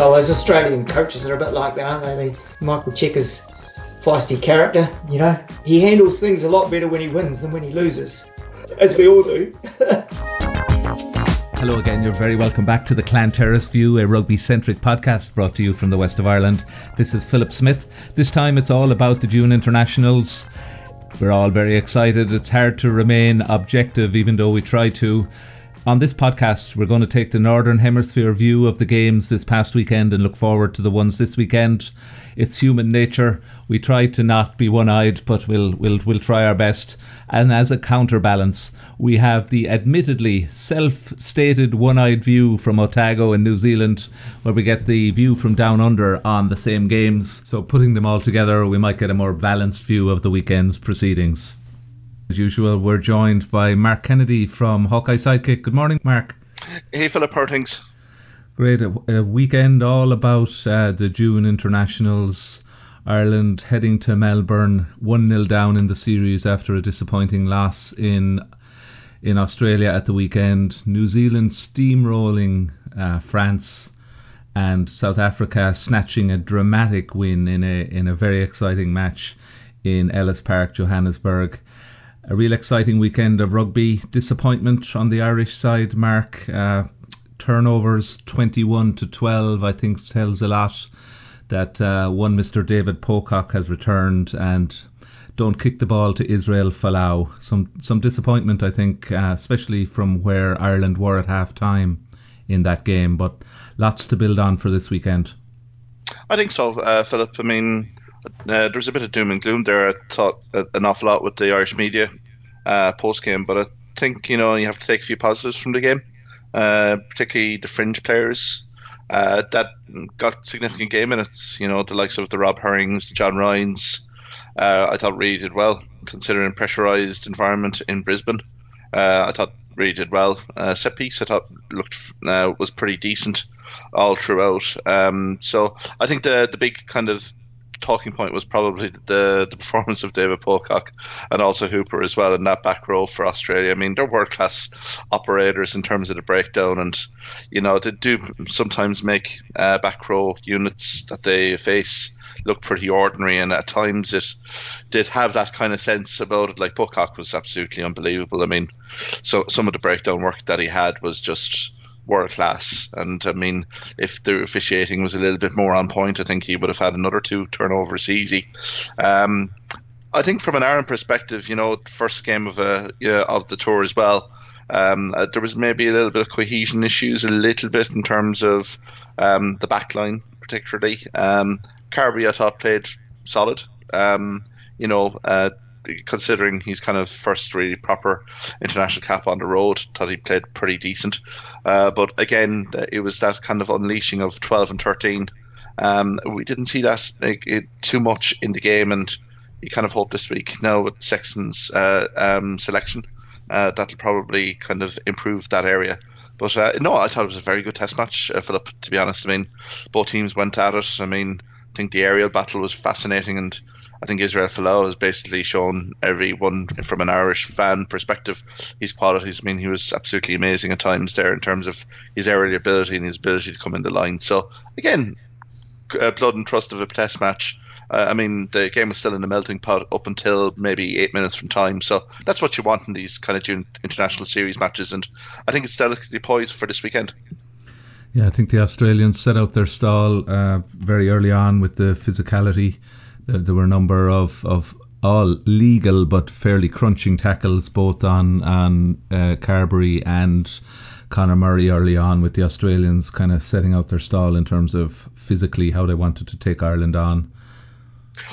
Well, those Australian coaches are a bit like that, aren't they? Michael Cheika's feisty character, you know. He handles things a lot better when he wins than when he loses, as we all do. Hello again, you're very welcome back to the Clan Terrace View, a rugby centric podcast brought to you from the west of Ireland. This is Philip Smith. This time it's all about the June internationals. We're all very excited. It's hard to remain objective, even though we try to. On this podcast, we're going to take the Northern Hemisphere view of the games this past weekend and look forward to the ones this weekend. It's human nature. We try to not be one-eyed, but we'll we'll we'll try our best. And as a counterbalance, we have the admittedly self-stated one-eyed view from Otago in New Zealand, where we get the view from down under on the same games. So putting them all together, we might get a more balanced view of the weekend's proceedings. As usual, we're joined by Mark Kennedy from Hawkeye Sidekick. Good morning, Mark. Hey, Philip, how things? Great. A, a weekend all about uh, the June internationals. Ireland heading to Melbourne, 1 0 down in the series after a disappointing loss in in Australia at the weekend. New Zealand steamrolling uh, France and South Africa snatching a dramatic win in a in a very exciting match in Ellis Park, Johannesburg a real exciting weekend of rugby. Disappointment on the Irish side, Mark. Uh, turnovers 21 to 12, I think, tells a lot that uh, one Mr. David Pocock has returned and don't kick the ball to Israel Folau. Some some disappointment, I think, uh, especially from where Ireland were at half time in that game, but lots to build on for this weekend. I think so, uh, Philip. I mean, uh, there's a bit of doom and gloom there. I thought an awful lot with the Irish media uh, post game, but I think you know you have to take a few positives from the game, uh, particularly the fringe players uh, that got significant game minutes. You know the likes of the Rob Herrings, the John Ryans. Uh, I thought really did well considering pressurized environment in Brisbane. Uh, I thought really did well. set piece I thought looked was pretty decent all throughout. Um, so I think the the big kind of talking point was probably the, the performance of David Pocock and also Hooper as well in that back row for Australia. I mean, they're world class operators in terms of the breakdown, and you know they do sometimes make uh, back row units that they face look pretty ordinary, and at times it did have that kind of sense about it. Like Pocock was absolutely unbelievable. I mean, so some of the breakdown work that he had was just world class. And I mean, if the officiating was a little bit more on point, I think he would have had another two turnovers easy. Um, I think from an Ireland perspective, you know, first game of a yeah, of the tour as well. Um, uh, there was maybe a little bit of cohesion issues, a little bit in terms of um, the backline, particularly. Um, Carbery, I thought, played solid. Um, you know, uh, considering he's kind of first really proper international cap on the road, thought he played pretty decent. Uh, but again, it was that kind of unleashing of 12 and 13. Um, we didn't see that like, it, too much in the game, and you kind of hope this week now with Sexton's uh, um, selection uh, that'll probably kind of improve that area. But uh, no, I thought it was a very good test match, uh, Philip. To be honest, I mean, both teams went at it. I mean, I think the aerial battle was fascinating, and I think Israel Folau has basically shown everyone from an Irish fan perspective his qualities. I mean, he was absolutely amazing at times there in terms of his aerial ability and his ability to come in the line. So again, uh, blood and trust of a test match. Uh, I mean, the game was still in the melting pot up until maybe eight minutes from time. So that's what you want in these kind of international series matches, and I think it's delicately poised for this weekend. Yeah, I think the Australians set out their stall uh, very early on with the physicality there were a number of, of all legal but fairly crunching tackles both on on uh, Carbery and Conor Murray early on with the Australians kind of setting out their stall in terms of physically how they wanted to take Ireland on.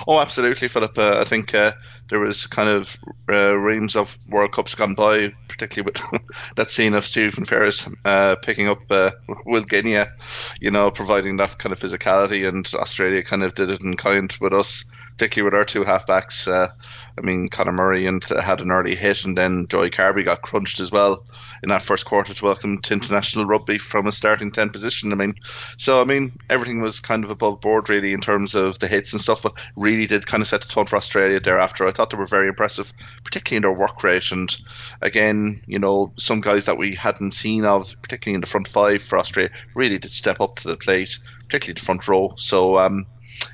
Oh, absolutely, Philip. Uh, I think uh, there was kind of uh, reams of World Cups gone by, particularly with that scene of Stephen Ferris uh, picking up uh, Will Genia, you know, providing that kind of physicality, and Australia kind of did it in kind with us particularly with our two halfbacks. Uh, I mean, Conor Murray and had an early hit, and then Joey Carbery got crunched as well in that first quarter to welcome to international rugby from a starting ten position. I mean, so I mean, everything was kind of above board really in terms of the hits and stuff, but really did kind of set the tone for Australia thereafter. I thought they were very impressive, particularly in their work rate, and again, you know, some guys that we hadn't seen of, particularly in the front five for Australia, really did step up to the plate particularly the front row. So um,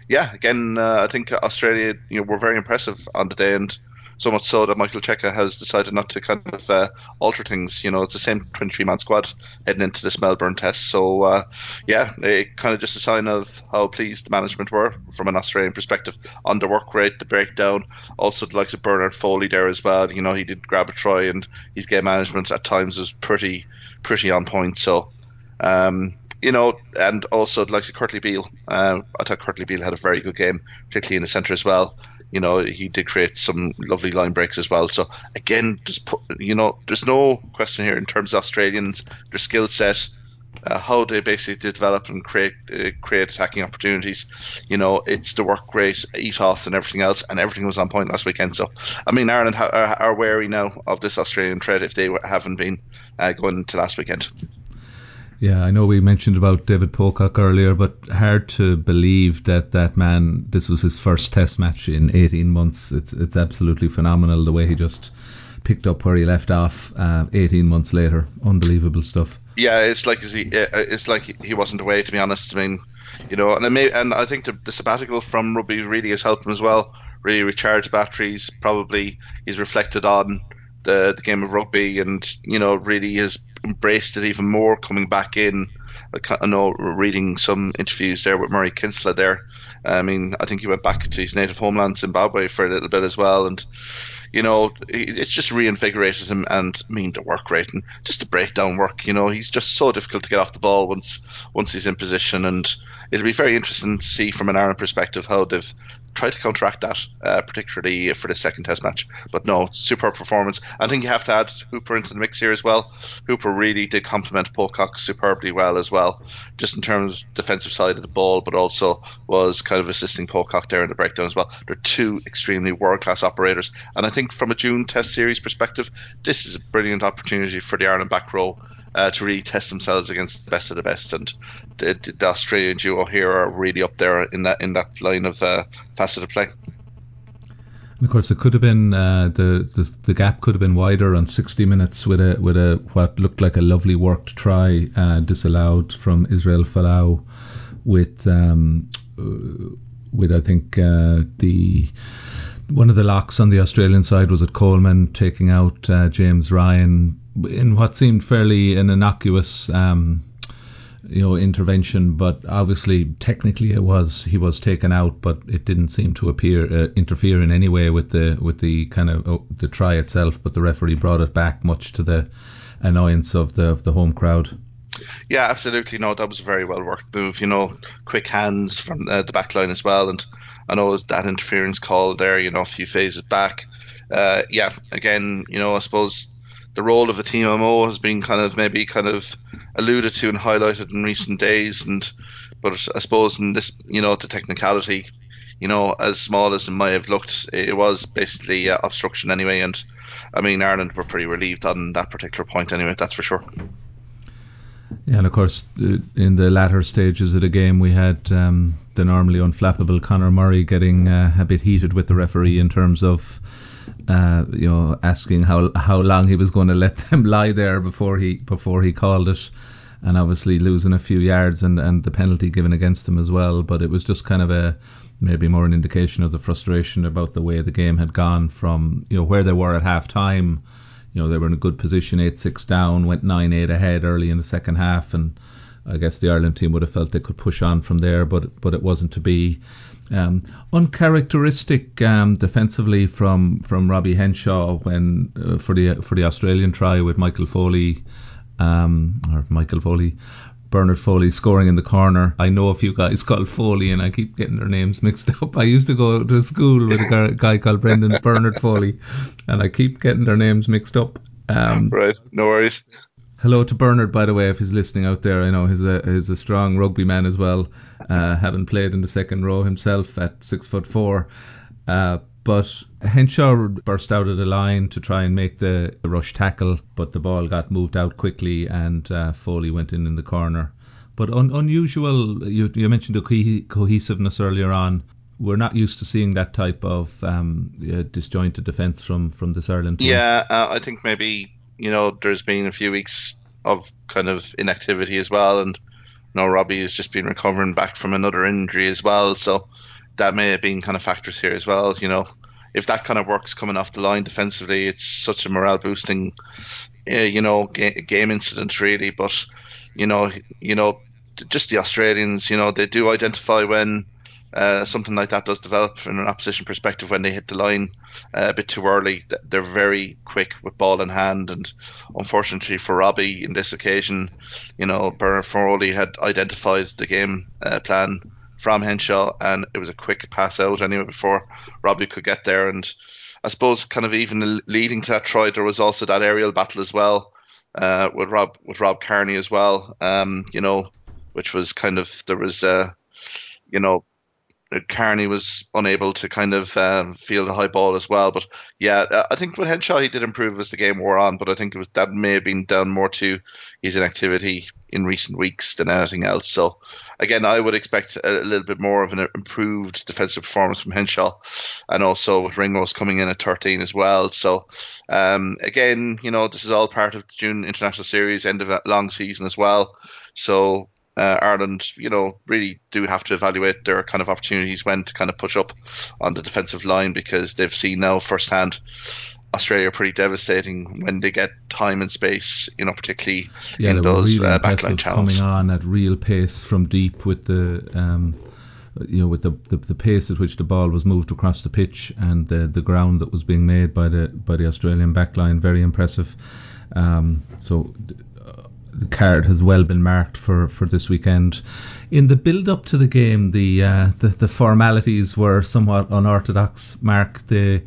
yeah, again, uh, I think Australia, you know, were very impressive on the day, and so much so that Michael Cheika has decided not to kind of uh, alter things. You know, it's the same 23 man squad heading into this Melbourne test. So, uh, yeah, it kind of just a sign of how pleased the management were from an Australian perspective on the work rate, the breakdown. Also, the likes of Bernard Foley there as well. You know, he did grab a try, and his game management at times was pretty, pretty on point. So, um, you know, and also the likes of Kurtley Beale. Uh, I thought Kurtley Beale had a very good game, particularly in the centre as well. You know, he did create some lovely line breaks as well. So again, just put, you know, there's no question here in terms of Australians, their skill set, uh, how they basically develop and create uh, create attacking opportunities. You know, it's the work rate, ethos, and everything else, and everything was on point last weekend. So, I mean, Ireland are, are wary now of this Australian threat if they haven't been uh, going into last weekend. Yeah, I know we mentioned about David Pocock earlier, but hard to believe that that man, this was his first test match in 18 months. It's it's absolutely phenomenal the way he just picked up where he left off uh, 18 months later. Unbelievable stuff. Yeah, it's like he, uh, it's like he wasn't away. To be honest, I mean, you know, and I may, and I think the, the sabbatical from rugby really has helped him as well. Really recharge batteries. Probably he's reflected on the the game of rugby, and you know, really has embraced it even more coming back in. I know reading some interviews there with Murray Kinsella there. I mean, I think he went back to his native homeland, Zimbabwe, for a little bit as well, and you know, it's just reinvigorated him. And I mean, the work rate and just the breakdown work. You know, he's just so difficult to get off the ball once once he's in position, and it'll be very interesting to see from an Ireland perspective how they've tried to counteract that, uh, particularly for the second Test match. But no, super performance. I think you have to add Hooper into the mix here as well. Hooper really did complement Pocock superbly well as well, just in terms of defensive side of the ball, but also was kind of assisting Pocock there in the breakdown as well. They're two extremely world class operators, and I think from a June Test series perspective, this is a brilliant opportunity for the Ireland back row uh, to really test themselves against the best of the best. And the, the Australian duo here are really up there in that in that line of uh, facet of play. And of course, it could have been uh, the, the the gap could have been wider on 60 minutes with a with a what looked like a lovely worked try uh, disallowed from Israel Folau with um, uh, with I think uh, the one of the locks on the Australian side was Adam Coleman taking out uh, James Ryan in what seemed fairly an innocuous um, you know intervention but obviously technically it was he was taken out but it didn't seem to appear uh, interfere in any way with the with the kind of oh, the try itself but the referee brought it back much to the annoyance of the of the home crowd. Yeah absolutely. No that was a very well worked move you know quick hands from uh, the back line as well and I know was that interference call there you know a few phases back. Uh, yeah again you know I suppose the role of the TMO has been kind of maybe kind of alluded to and highlighted in recent days. And but I suppose in this, you know, the technicality, you know, as small as it might have looked, it was basically uh, obstruction anyway. And I mean, Ireland were pretty relieved on that particular point anyway. That's for sure. Yeah, and of course, in the latter stages of the game, we had um, the normally unflappable Conor Murray getting uh, a bit heated with the referee in terms of uh, you know, asking how how long he was going to let them lie there before he before he called it, and obviously losing a few yards and and the penalty given against him as well. But it was just kind of a maybe more an indication of the frustration about the way the game had gone from you know where they were at half time. You know, they were in a good position, eight six down, went nine eight ahead early in the second half, and I guess the Ireland team would have felt they could push on from there, but but it wasn't to be. Um, uncharacteristic um, defensively from from Robbie Henshaw when uh, for the for the Australian try with Michael Foley um, or Michael Foley. Bernard Foley scoring in the corner. I know a few guys called Foley, and I keep getting their names mixed up. I used to go to school with a guy called Brendan Bernard Foley, and I keep getting their names mixed up. Um, right, no worries. Hello to Bernard, by the way, if he's listening out there. I know he's a he's a strong rugby man as well, uh, having played in the second row himself at six foot four. Uh, but Henshaw burst out of the line to try and make the, the rush tackle, but the ball got moved out quickly and uh, Foley went in in the corner. But un- unusual, you, you mentioned the co- cohesiveness earlier on we're not used to seeing that type of um, uh, disjointed defence from from this Ireland team. Yeah, uh, I think maybe you know, there's been a few weeks of kind of inactivity as well, and you know, Robbie has just been recovering back from another injury as well, so that may have been kind of factors here as well. You know, if that kind of works coming off the line defensively, it's such a morale boosting, uh, you know, ga- game incident really. But you know, you know, just the Australians, you know, they do identify when uh, something like that does develop from an opposition perspective when they hit the line uh, a bit too early. They're very quick with ball in hand, and unfortunately for Robbie in this occasion, you know, Bernard Foley had identified the game uh, plan from Henshaw, and it was a quick pass out anyway before Robbie could get there. And I suppose, kind of even leading to that try, there was also that aerial battle as well uh, with Rob with Rob Kearney as well. Um, you know, which was kind of there was uh, you know Kearney was unable to kind of um, feel the high ball as well. But yeah, uh, I think with Henshaw he did improve as the game wore on. But I think it was that may have been down more to his inactivity in recent weeks than anything else. So again, I would expect a, a little bit more of an improved defensive performance from Henshaw, and also with Ringrose coming in at 13 as well. So um, again, you know, this is all part of the June International Series, end of a long season as well. So uh, Ireland, you know, really do have to evaluate their kind of opportunities when to kind of push up on the defensive line because they've seen now firsthand Australia are pretty devastating when they get time and space, you know, particularly yeah, in those really uh, backline channels. Coming on at real pace from deep with the. Um, you know, with the, the, the pace at which the ball was moved across the pitch and the the ground that was being made by the by the Australian backline, very impressive. Um, so card has well been marked for, for this weekend. In the build up to the game, the uh, the, the formalities were somewhat unorthodox. Mark, the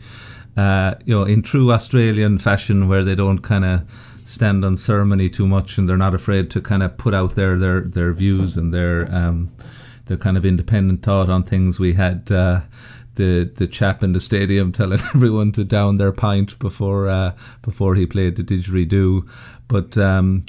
uh, you know, in true Australian fashion, where they don't kind of stand on ceremony too much, and they're not afraid to kind of put out their their their views and their um, their kind of independent thought on things. We had. Uh, the the chap in the stadium telling everyone to down their pint before uh, before he played the didgeridoo. But um,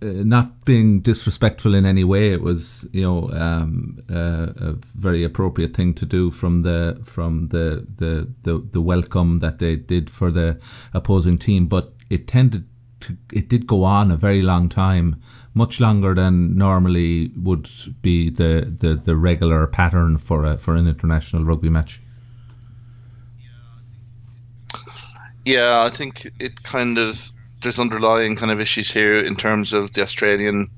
not being disrespectful in any way, it was you know um, uh, a very appropriate thing to do from the from the, the the the welcome that they did for the opposing team. But it tended to it did go on a very long time, much longer than normally would be the, the, the regular pattern for a for an international rugby match. Yeah, I think it kind of there's underlying kind of issues here in terms of the Australian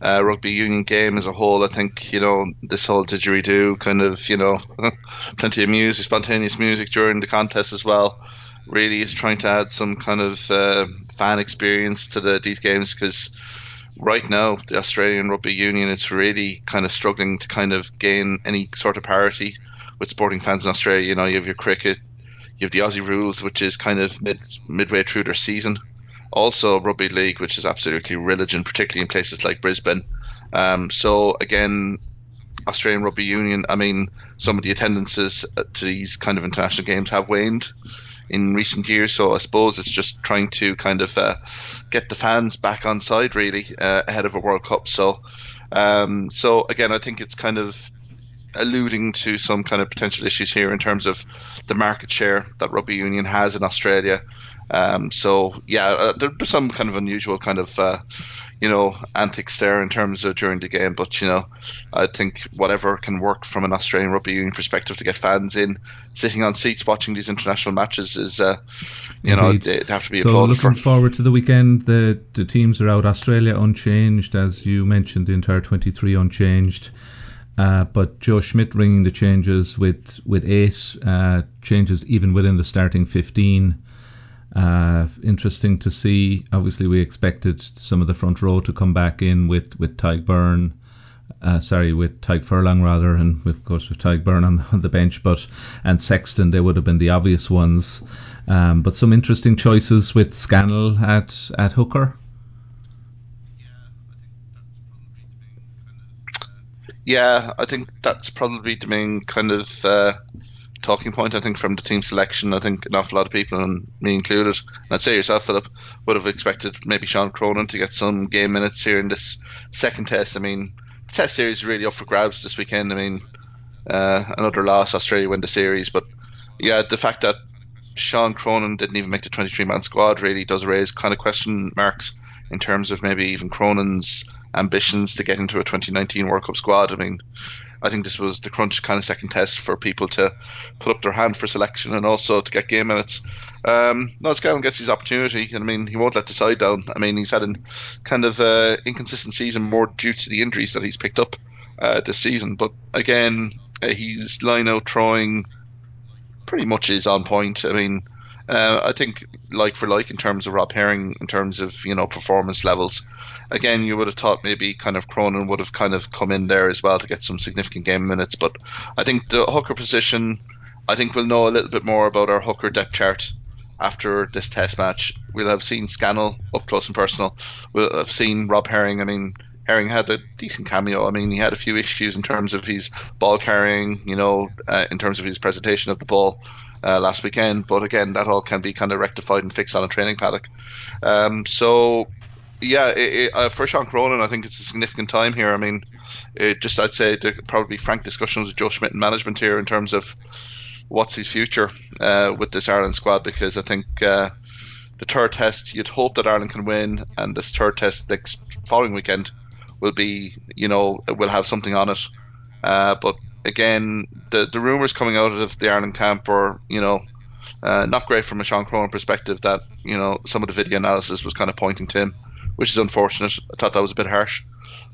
uh, rugby union game as a whole. I think you know this whole didgeridoo kind of you know plenty of music, spontaneous music during the contest as well. Really is trying to add some kind of uh, fan experience to the, these games because right now the Australian rugby union it's really kind of struggling to kind of gain any sort of parity with sporting fans in Australia. You know, you have your cricket, you have the Aussie rules, which is kind of mid midway through their season also rugby league, which is absolutely religion, particularly in places like Brisbane. Um, so again, Australian Rugby Union. I mean, some of the attendances to these kind of international games have waned in recent years. So I suppose it's just trying to kind of uh, get the fans back on side really uh, ahead of a World Cup. So, um, so again, I think it's kind of alluding to some kind of potential issues here in terms of the market share that rugby union has in Australia um, so yeah, uh, there, there's some kind of unusual kind of uh, you know antics there in terms of during the game. But you know, I think whatever can work from an Australian rugby union perspective to get fans in, sitting on seats watching these international matches is uh, you Indeed. know they, they, have to be so applauded looking for. forward to the weekend. The the teams are out. Australia unchanged, as you mentioned, the entire 23 unchanged. Uh, but Joe Schmidt ringing the changes with with eight uh, changes even within the starting 15. Uh, interesting to see. Obviously, we expected some of the front row to come back in with with Tadhg Beirne, uh, sorry, with Tadhg Furlong rather, and of course with Tadhg Beirne on, on, the bench, but and Sexton they would have been the obvious ones. Um, but some interesting choices with Scannell at at hooker. Yeah, I think that's probably the main kind of uh, talking point. I think from the team selection, I think an awful lot of people, and me included, and I'd say yourself, Philip, would have expected maybe Sean Cronin to get some game minutes here in this second test. I mean, the test series really up for grabs this weekend. I mean, uh, another loss, Australia win the series, but yeah, the fact that Sean Cronin didn't even make the 23 man squad really does raise kind of question marks in terms of maybe even Cronin's ambitions to get into a 2019 World Cup squad. I mean, I think this was the crunch kind of second test for people to put up their hand for selection and also to get game minutes. Um, no, Scannell gets his opportunity, I mean, he won't let the side down. I mean, he's had a kind of uh, inconsistent season more due to the injuries that he's picked up uh, this season. But again, uh, he's line out throwing pretty much is on point. I mean, uh, I think like for like in terms of Rob Herring, in terms of you know performance levels. Again, you would have thought maybe kind of Cronin would have kind of come in there as well to get some significant game minutes, but I think the hooker position. I think we'll know a little bit more about our hooker depth chart after this test match. We'll have seen Scannell up close and personal. We'll have seen Rob Herring. I mean, Herring had a decent cameo. I mean, he had a few issues in terms of his ball carrying, you know, uh, in terms of his presentation of the ball uh, last weekend. But again, that all can be kind of rectified and fixed on a training paddock. Um, so, yeah, it, it, uh, for Sean Cronin, I think it's a significant time here. I mean, it just I'd say there could probably be frank discussions with Joe Schmidt and management here in terms of what's his future uh, with this Ireland squad because I think uh, the third test you'd hope that Ireland can win, and this third test next following weekend will be, you know, will have something on it. Uh, but again, the the rumors coming out of the Ireland camp are, you know, uh, not great from a Sean Cronin perspective. That you know some of the video analysis was kind of pointing to him, which is unfortunate. I thought that was a bit harsh,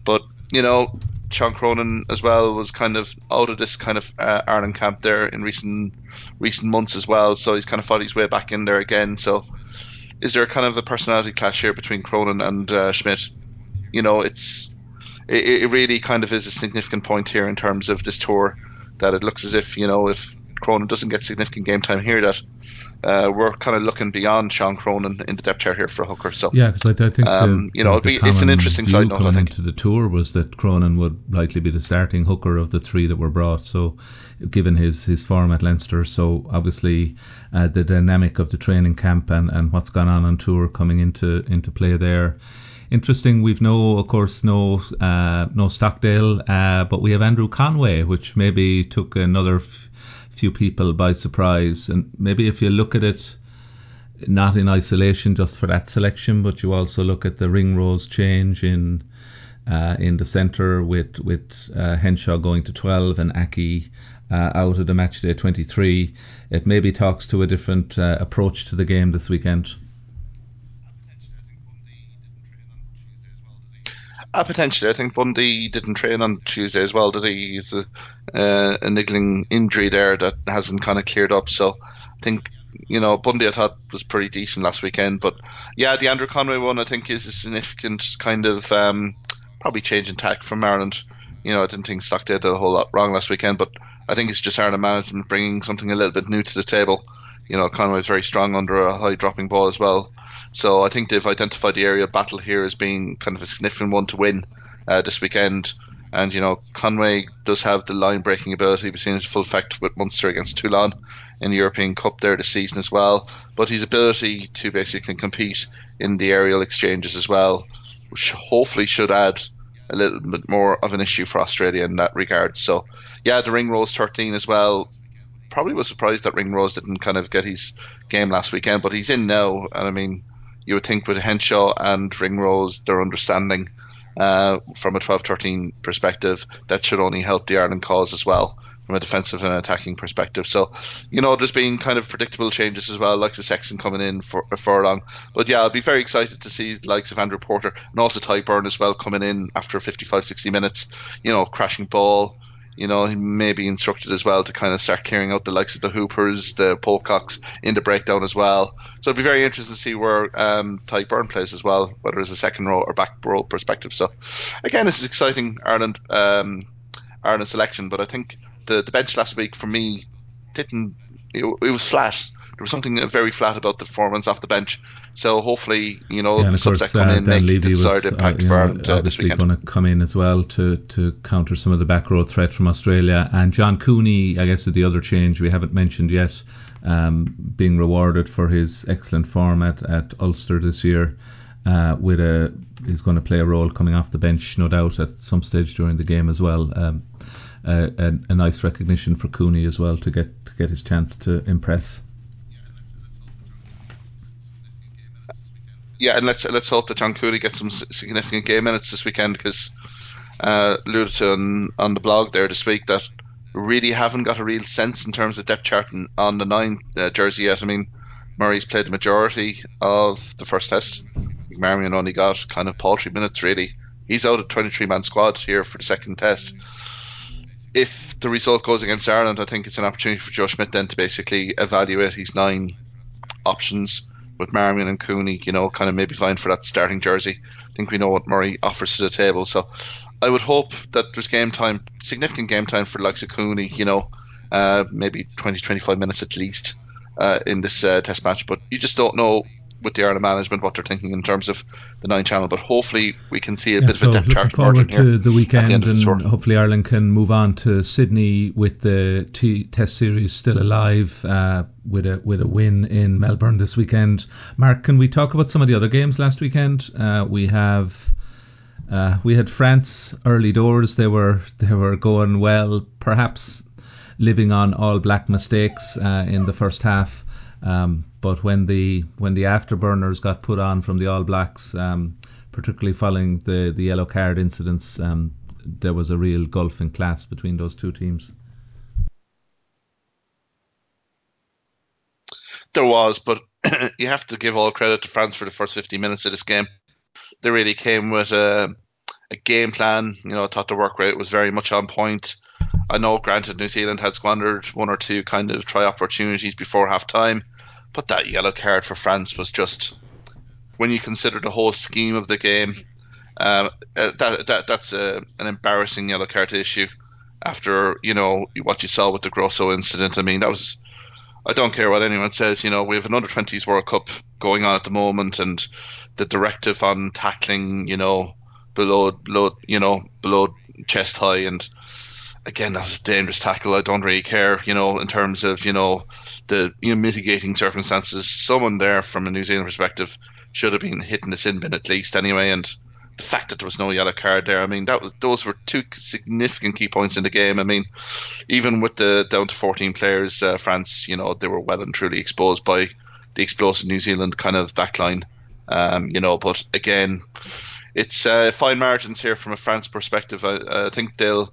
but you know, Sean Cronin as well was kind of out of this kind of uh, Ireland camp there in recent recent months as well. So he's kind of fought his way back in there again. So is there kind of a personality clash here between Cronin and uh, Schmidt? You know, it's it, it really kind of is a significant point here in terms of this tour that it looks as if you know if Cronin doesn't get significant game time here, that uh, we're kind of looking beyond Sean Cronin in the depth chart here for a hooker. So yeah, because I, I, think um, the, you know the it's an interesting side note. I think. into the tour was that Cronin would likely be the starting hooker of the three that were brought. So given his his form at Leinster, so obviously uh, the dynamic of the training camp and, and what's gone on on tour coming into into play there interesting. We've no, of course, no uh, no Stockdale, uh, but we have Andrew Conway, which maybe took another f- few people by surprise. And maybe if you look at it, not in isolation just for that selection, but you also look at the Ringrose change in uh, in the centre with with uh, Henshaw going to 12 and Aki uh, out of the match day 23. It maybe talks to a different uh, approach to the game this weekend. Uh, potentially, I think Bundee didn't train on Tuesday as well, did he? He's a, uh, a niggling injury there that hasn't kind of cleared up. So I think you know Bundee I thought was pretty decent last weekend, but yeah, the Andrew Conway one I think is a significant kind of um, probably change in tack from Ireland. You know, I didn't think Stockdale did a whole lot wrong last weekend, but I think it's just Ireland management bringing something a little bit new to the table. You know, Conway's very strong under a high dropping ball as well. So I think they've identified the area of battle here as being kind of a significant one to win uh, this weekend. And you know, Conway does have the line breaking ability. We've seen it full effect with Munster against Toulon in the European Cup there this season as well. But his ability to basically compete in the aerial exchanges as well, which hopefully should add a little bit more of an issue for Australia in that regard. So, yeah, the Ringrose 13 as well probably was surprised that Ringrose didn't kind of get his game last weekend, but he's in now, and I mean, you would think with Henshaw and Ringrose, their understanding uh, from a 12-13 perspective, that should only help the Ireland cause as well from a defensive and attacking perspective. So, you know, there's been kind of predictable changes as well, like the Sexton coming in for a furlong. But yeah, I'll be very excited to see the likes of Andrew Porter and also Tadhg as well coming in after 55, 60 minutes, you know, crashing ball, you know, he may be instructed as well to kind of start clearing out the likes of the Hoopers, the Pococks in the breakdown as well. So it'd be very interesting to see where um, Tadhg Beirne plays as well, whether it's a second row or back row perspective. So again, this is exciting Ireland um, Ireland selection, but I think the the bench last week for me didn't it, it was flat there was something very flat about the performance off the bench. So hopefully, you know, yeah, the subs that come uh, in make the desired was, impact uh, for Ireland uh, this weekend. going to come in as well to, to counter some of the back row threat from Australia. And John Cooney, I guess, is the other change we haven't mentioned yet, um, being rewarded for his excellent form at, at Ulster this year. Uh, with a he's going to play a role coming off the bench, no doubt, at some stage during the game as well. Um, a, a nice recognition for Cooney as well to get to get his chance to impress. yeah, and let's let's hope that John Cooney gets some significant game minutes this weekend because uh, on, on the blog there this week that really haven't got a real sense in terms of depth chart on the nine uh, jersey yet. I mean, Murray's played the majority of the first test. Marmion only got kind of paltry minutes really. He's out of 23 man squad here for the second test. If the result goes against Ireland, I think it's an opportunity for Joe Schmidt then to basically evaluate his nine options with Marmion and Cooney, you know, kind of maybe vying for that starting jersey. I think we know what Murray offers to the table. So I would hope that there's game time, significant game time for like Cooney, you know, uh, maybe 20, 25 minutes at least uh, in this uh, test match. But you just don't know with the Ireland management what they're thinking in terms of the nine channel. But hopefully we can see a yeah, bit so of a depth chart forward to the weekend, the and the hopefully Ireland can move on to Sydney with the T- Test series still alive uh, with a with a win in Melbourne this weekend. Mark, can we talk about some of the other games last weekend? Uh, we have. Uh, we had France early doors. They were they were going well, perhaps living on all black mistakes uh, in the first half. Um, but when the when the afterburners got put on from the All Blacks, um, particularly following the the yellow card incidents, um, there was a real gulf in class between those two teams. There was, but you have to give all credit to France for the first 50 minutes of this game. They really came with a, a game plan. You know, I thought the work rate was very much on point. I know, granted, New Zealand had squandered one or two kind of try opportunities before half time, but that yellow card for France was just, when you consider the whole scheme of the game, um, uh, that, that that's a, an embarrassing yellow card issue. After you know what you saw with the Grosso incident, I mean that was. I don't care what anyone says. You know we have an under twenties World Cup going on at the moment, and the directive on tackling, you know, below, below, you know, below chest high, and again, that was a dangerous tackle. I don't really care, you know, in terms of, you know, the you know, mitigating circumstances. Someone there from a New Zealand perspective should have been hitting the sin bin at least anyway. And the fact that there was no yellow card there, I mean, that was those were two significant key points in the game. I mean, even with the down to 14 players, uh, France, you know, they were well and truly exposed by the explosive New Zealand kind of backline. Um, you know, but again, it's uh, fine margins here from a France perspective. I, I think they'll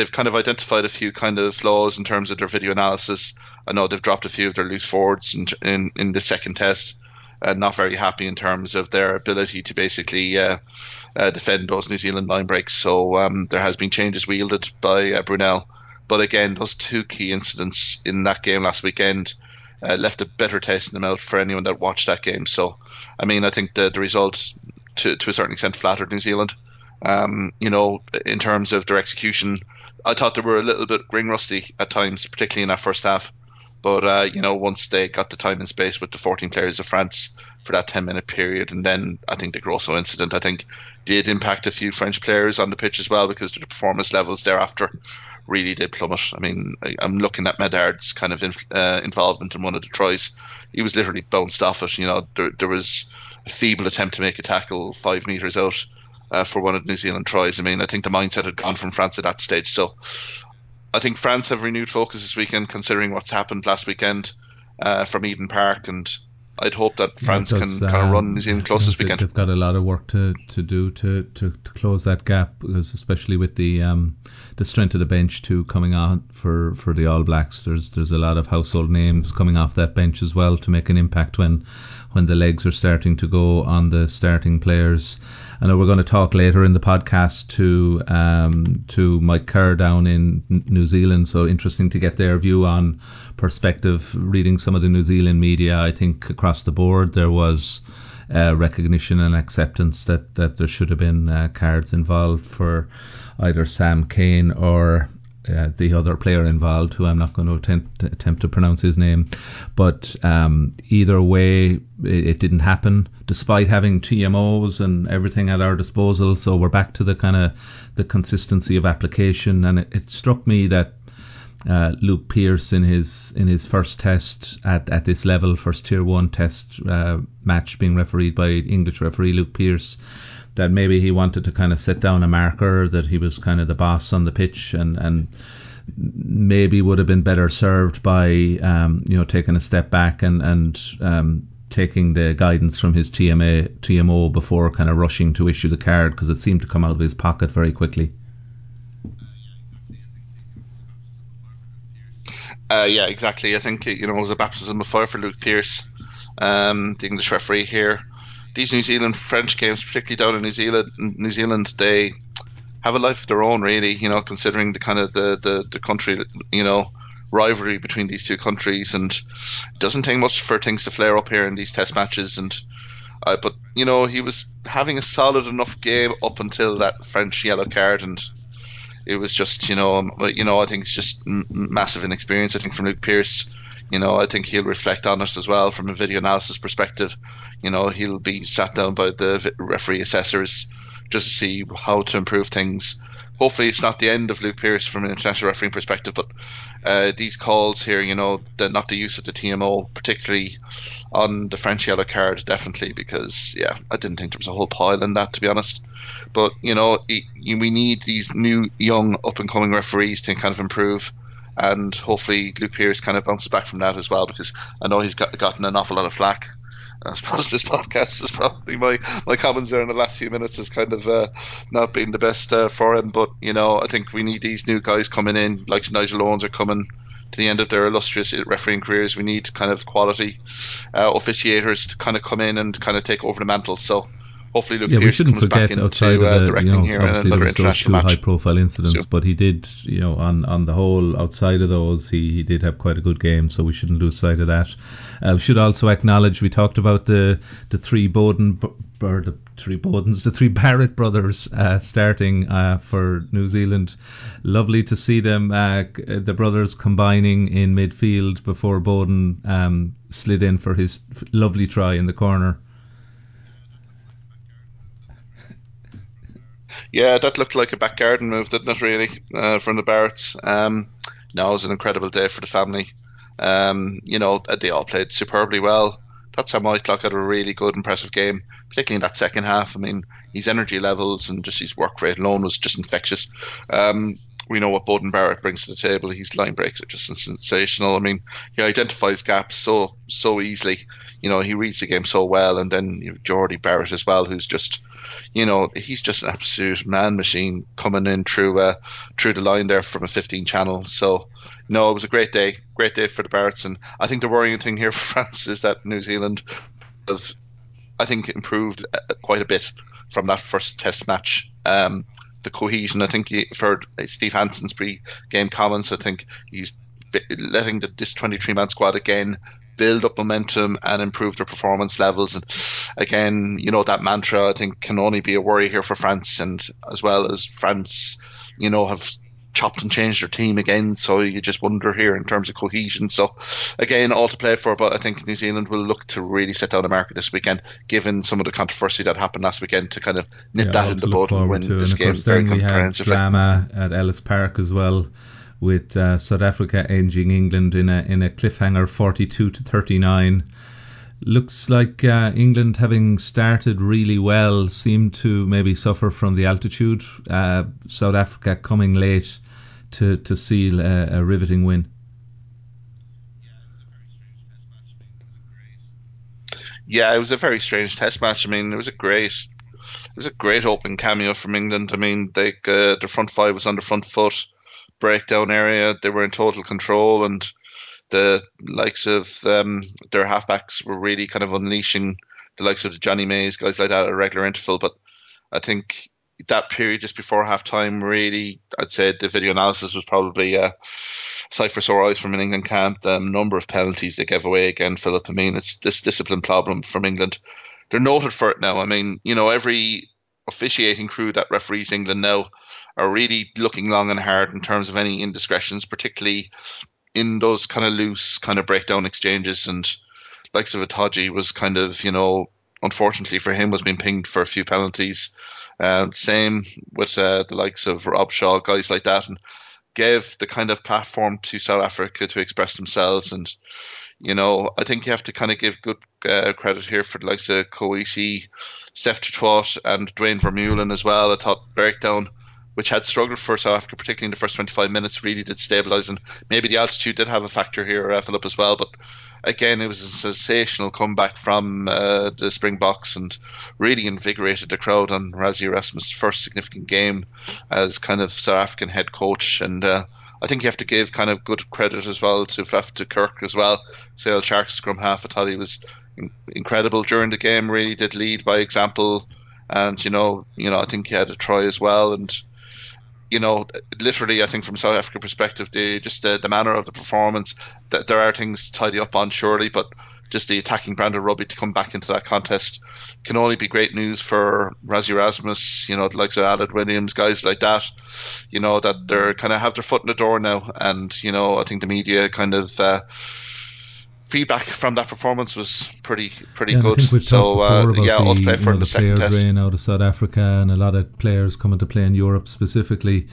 they've kind of identified a few kind of flaws in terms of their video analysis. I know they've dropped a few of their loose forwards in in, in the second test. Uh, not very happy in terms of their ability to basically uh, uh, defend those New Zealand line breaks. So um, there has been changes wielded by uh, Brunel. But again, those two key incidents in that game last weekend uh, left a better taste in the mouth for anyone that watched that game. So, I mean, I think the, the results, to, to a certain extent, flattered New Zealand. Um, you know, in terms of their execution, I thought they were a little bit ring rusty at times, particularly in that first half. But uh, you know, once they got the time and space with the 14 players of France for that 10 minute period, and then I think the Grosso incident, I think, did impact a few French players on the pitch as well because the performance levels thereafter really did plummet. I mean, I, am looking at Medard's kind of uh, involvement in one of the tries. He was literally bounced off it. You know, there, there was a feeble attempt to make a tackle five meters out uh, for one of New Zealand tries. I mean, I think the mindset had gone from France at that stage. So I think France have renewed focus this weekend, considering what's happened last weekend uh, from Eden Park, and I'd hope that France yeah, can kind of run New Zealand close this weekend. They've got a lot of work to, to do to, to, to close that gap, because especially with the um, the strength of the bench too coming on for, for the All Blacks. There's there's a lot of household names coming off that bench as well to make an impact when when the legs are starting to go on the starting players. I know we're going to talk later in the podcast to um, to Mike Kerr down in New Zealand. So interesting to get their view on perspective. Reading some of the New Zealand media, I think across the board there was uh, recognition and acceptance that that there should have been uh, cards involved for either Sam Cane or uh, the other player involved, who I'm not going to attempt, attempt to pronounce his name. But um, either way, it, it, didn't happen, despite having TMOs and everything at our disposal. So we're back to the kind of the consistency of application, and it, it struck me that. Uh, Luke Pearce in his in his first test at, at this level, first tier one test uh, match being refereed by English referee Luke Pearce, that maybe he wanted to kind of set down a marker that he was kind of the boss on the pitch and and maybe would have been better served by um, you know taking a step back and and um, taking the guidance from his TMA TMO before kind of rushing to issue the card because it seemed to come out of his pocket very quickly. Uh, yeah, exactly. I think you know it was a baptism of fire for Luke Pearce, um, the English referee here. These New Zealand French games, particularly down in New Zealand, New Zealand, they have a life of their own, really. You know, considering the kind of the the, the country, you know, rivalry between these two countries, and it doesn't take much for things to flare up here in these Test matches. And uh, but you know, he was having a solid enough game up until that French yellow card, and it was just you know, um, you know, I think it's just massive inexperience. I think from Luke Pearce. You know, I think he'll reflect on it as well from a video analysis perspective. You know, he'll be sat down by the referee assessors just to see how to improve things. Hopefully, it's not the end of Luke Pearce from an international refereeing perspective, but uh, these calls here, you know, the, not the use of the TMO, particularly on the French yellow card, definitely, because, yeah, I didn't think there was a whole pile in that, to be honest. But, you know, we need these new, young, up and coming referees to kind of improve and hopefully Luke Pearce kind of bounces back from that as well because I know he's got, gotten an awful lot of flack I suppose this podcast is probably my my comments there in the last few minutes has kind of uh, not been the best uh, for him. But you know, I think we need these new guys coming in, like Nigel Owens are coming to the end of their illustrious refereeing careers. We need kind of quality uh, officiators to kind of come in and kind of take over the mantle. So hopefully Luke yeah, Pearce we shouldn't comes forget back outside into of uh, the, you know, here obviously there was those two match. high profile incidents, So- but he did, you know, on, on the whole, outside of those, he, he did have quite a good game, so we shouldn't lose sight of that. Uh, we should also acknowledge, we talked about the, the three Beauden, or the three Beaudens, the three Barrett brothers uh, starting uh, for New Zealand. Lovely to see them, uh, the brothers combining in midfield before Beauden um, slid in for his lovely try in the corner. Yeah, that looked like a back garden move, didn't it? Really, uh, from the Barretts. Um, no, it was an incredible day for the family. Um, you know, they all played superbly well. That's how Whitelock had a really good, impressive game, particularly in that second half. I mean, his energy levels and just his work rate alone was just infectious. Um, we know what Beauden Barrett brings to the table. His line breaks are just sensational. I mean, he identifies gaps so so easily. You know, he reads the game so well. And then you've Jordie Barrett as well, who's just you know, he's just an absolute man machine coming in through uh, through the line there from a 15 channel. So, no, it was a great day, great day for the Barretts. And I think the worrying thing here for France is that New Zealand have, I think, improved uh, quite a bit from that first Test match. Um, the cohesion, I think, he, for uh, Steve Hansen's pre-game comments, I think he's letting the, this 23-man squad again build up momentum and improve their performance levels. And again, you know, that mantra I think can only be a worry here for France, and as well as France, you know, have chopped and changed their team again. So you just wonder here in terms of cohesion. So again, all to play for, but I think New Zealand will look to really set down a market this weekend, given some of the controversy that happened last weekend to kind of nip Yeah, that in the bud and win to. this and game course, very then we had comprehensively. drama at Ellis Park as well, with uh, South Africa edging England in a in a cliffhanger, forty-two to thirty-nine. Looks like uh, England, having started really well, seemed to maybe suffer from the altitude. Uh, South Africa coming late to to seal a, a riveting win. Yeah, it was a very strange test match. I mean, it was a great, it was a great open cameo from England. I mean, they uh, the front five was on the front foot, breakdown area. They were in total control, and the likes of um, their halfbacks were really kind of unleashing the likes of the Jonny Mays, guys like that at a regular interval. But I think that period just before half time, really, I'd say the video analysis was probably uh, sight for sore eyes from an England camp. The number of penalties they gave away again, Philip. I mean, it's this discipline problem from England. They're noted for it now. I mean, you know, every officiating crew that referees England now are really looking long and hard in terms of any indiscretions, particularly in those kind of loose kind of breakdown exchanges and likes of Itoje was kind of you know unfortunately for him was being pinged for a few penalties. Um, same with uh, the likes of Rob Shaw, guys like that, and gave the kind of platform to South Africa to express themselves. And you know, I think you have to kind of give good uh, credit here for the likes of Kolisi, Steph du Toit, and Duane Vermeulen as well. I thought breakdown which had struggled for South Africa, particularly in the first 25 minutes, really did stabilise. And maybe the altitude did have a factor here, uh, Philip, as well. But again, it was a sensational comeback from uh, the Springboks and really invigorated the crowd on Rassie Erasmus' first significant game as kind of South African head coach. And uh, I think you have to give kind of good credit as well to Faf de Klerk as well. Sale Sharks scrum half. I thought he was in- incredible during the game. Really did lead by example, and you know, you know, I think he had a try as well, and you know, literally, I think from South Africa perspective, the just the, the manner of the performance, that there are things to tidy up on surely, but just the attacking brand of rugby to come back into that contest can only be great news for Rassie Erasmus, you know, the likes of Aled Williams, guys like that, you know, that they're kind of have their foot in the door now, and you know, I think the media kind of. Uh, feedback from that performance was pretty pretty yeah, good. I think we've so uh, yeah, to play you for know, the the second player test. out of South Africa and a lot of players coming to play in Europe specifically.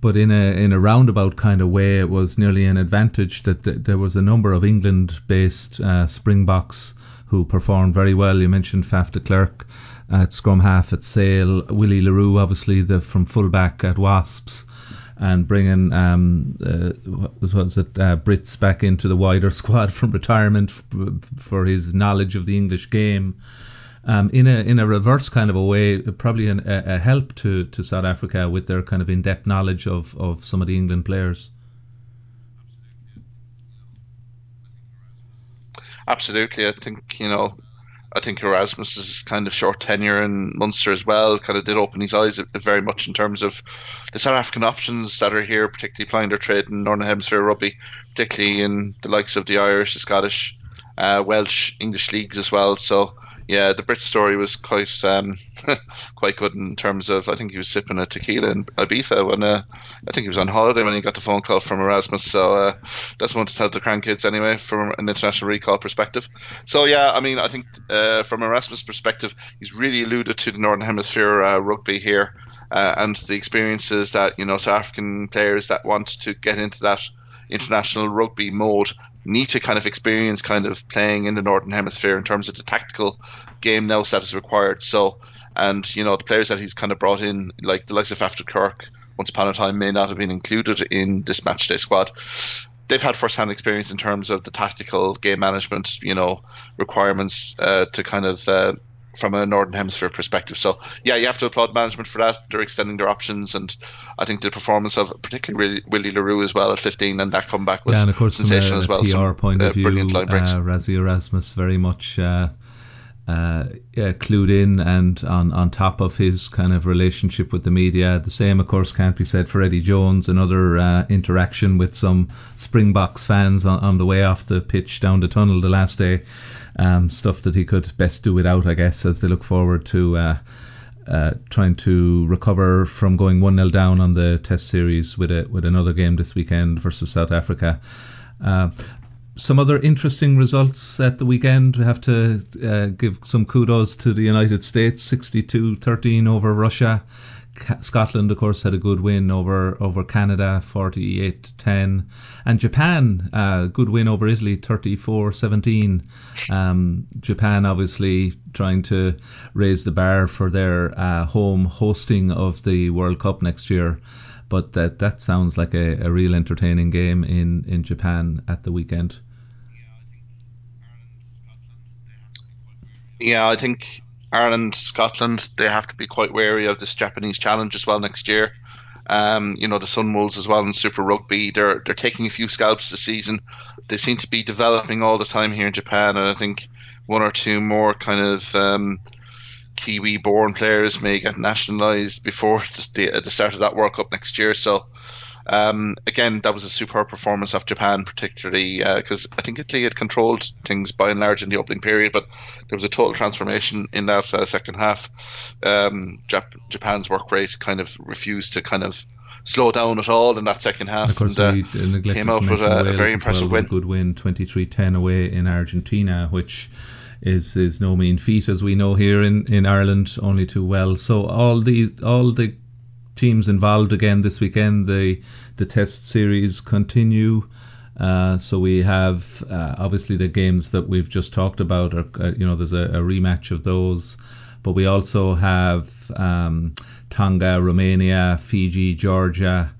But in a in a roundabout kind of way, it was nearly an advantage that th- there was a number of England-based uh, Springboks who performed very well. You mentioned Faf de Klerk at scrum half at Sale, Willie le Roux obviously the from fullback at Wasps and bringing um, uh, what was it uh, Brits back into the wider squad from retirement f- for his knowledge of the English game. Um, in a in a reverse kind of a way, probably an, a, a help to, to South Africa with their kind of in depth knowledge of, of some of the England players. Absolutely, I think you know I think Erasmus's kind of short tenure in Munster as well kind of did open his eyes very much in terms of the South African options that are here, particularly playing their trade in Northern Hemisphere rugby, particularly in the likes of the Irish, the Scottish, uh, Welsh, English leagues as well. So yeah, the Brit story was quite um, quite good in terms of I think he was sipping a tequila in Ibiza when uh, I think he was on holiday when he got the phone call from Erasmus. So uh, that's one to tell the grandkids anyway from an international recall perspective. So yeah, I mean I think uh, from Erasmus' perspective, he's really alluded to the Northern Hemisphere uh, rugby here uh, and the experiences that you know South African players that want to get into that international rugby mode need to kind of experience kind of playing in the northern hemisphere in terms of the tactical game now that is required. So, and you know the players that he's kind of brought in, like the likes of Faf Kirk, once upon a time may not have been included in this matchday squad. They've had first-hand experience in terms of the tactical game management, you know, requirements uh, to kind of uh, from a northern hemisphere perspective. So yeah, you have to applaud management for that. They're extending their options, and I think the performance of particularly Willie le Roux as well at 15 and that comeback was yeah, and of course sensational from a, as well. PR Some, point of uh, view, brilliant line breaks. uh, Rassie Erasmus very much. Uh, uh, yeah, clued in and on, on top of his kind of relationship with the media. The same, of course, can't be said for Eddie Jones. Another uh, interaction with some Springboks fans on, on the way off the pitch down the tunnel the last day. Um, stuff that he could best do without, I guess, as they look forward to uh, uh, trying to recover from going one 0 down on the Test series with a with another game this weekend versus South Africa. Uh, some other interesting results at the weekend. We have to uh, give some kudos to the United States, 62-13 over Russia. Scotland, of course, had a good win over over Canada, 48-10, and Japan, uh, good win over Italy, 34-17. Um, Japan, obviously, trying to raise the bar for their uh, home hosting of the World Cup next year. But that that sounds like a, a real entertaining game in, in Japan at the weekend. Yeah, I think Ireland, Scotland, they have to be quite wary of this Japanese challenge as well next year. Um, you know, the Sunwolves as well in Super Rugby, they're they're taking a few scalps this season. They seem to be developing all the time here in Japan, and I think one or two more kind of um, Kiwi-born players may get nationalised before the, the start of that World Cup next year. So um, again, that was a superb performance of Japan, particularly because uh, I think Italy had controlled things by and large in the opening period, but there was a total transformation in that uh, second half. Um, Jap- Japan's work rate kind of refused to kind of slow down at all in that second half. And of course, and, uh, came out with a, a very impressive well, win. Good win, 23-10 away in Argentina, which is is no mean feat, as we know here in, in Ireland, only too well. So all these, all the teams involved again this weekend. The the test series continue. Uh, so we have uh, obviously the games that we've just talked about. Are, uh, you know, there's a, a, rematch of those, but we also have um, Tonga, Romania, Fiji, Georgia,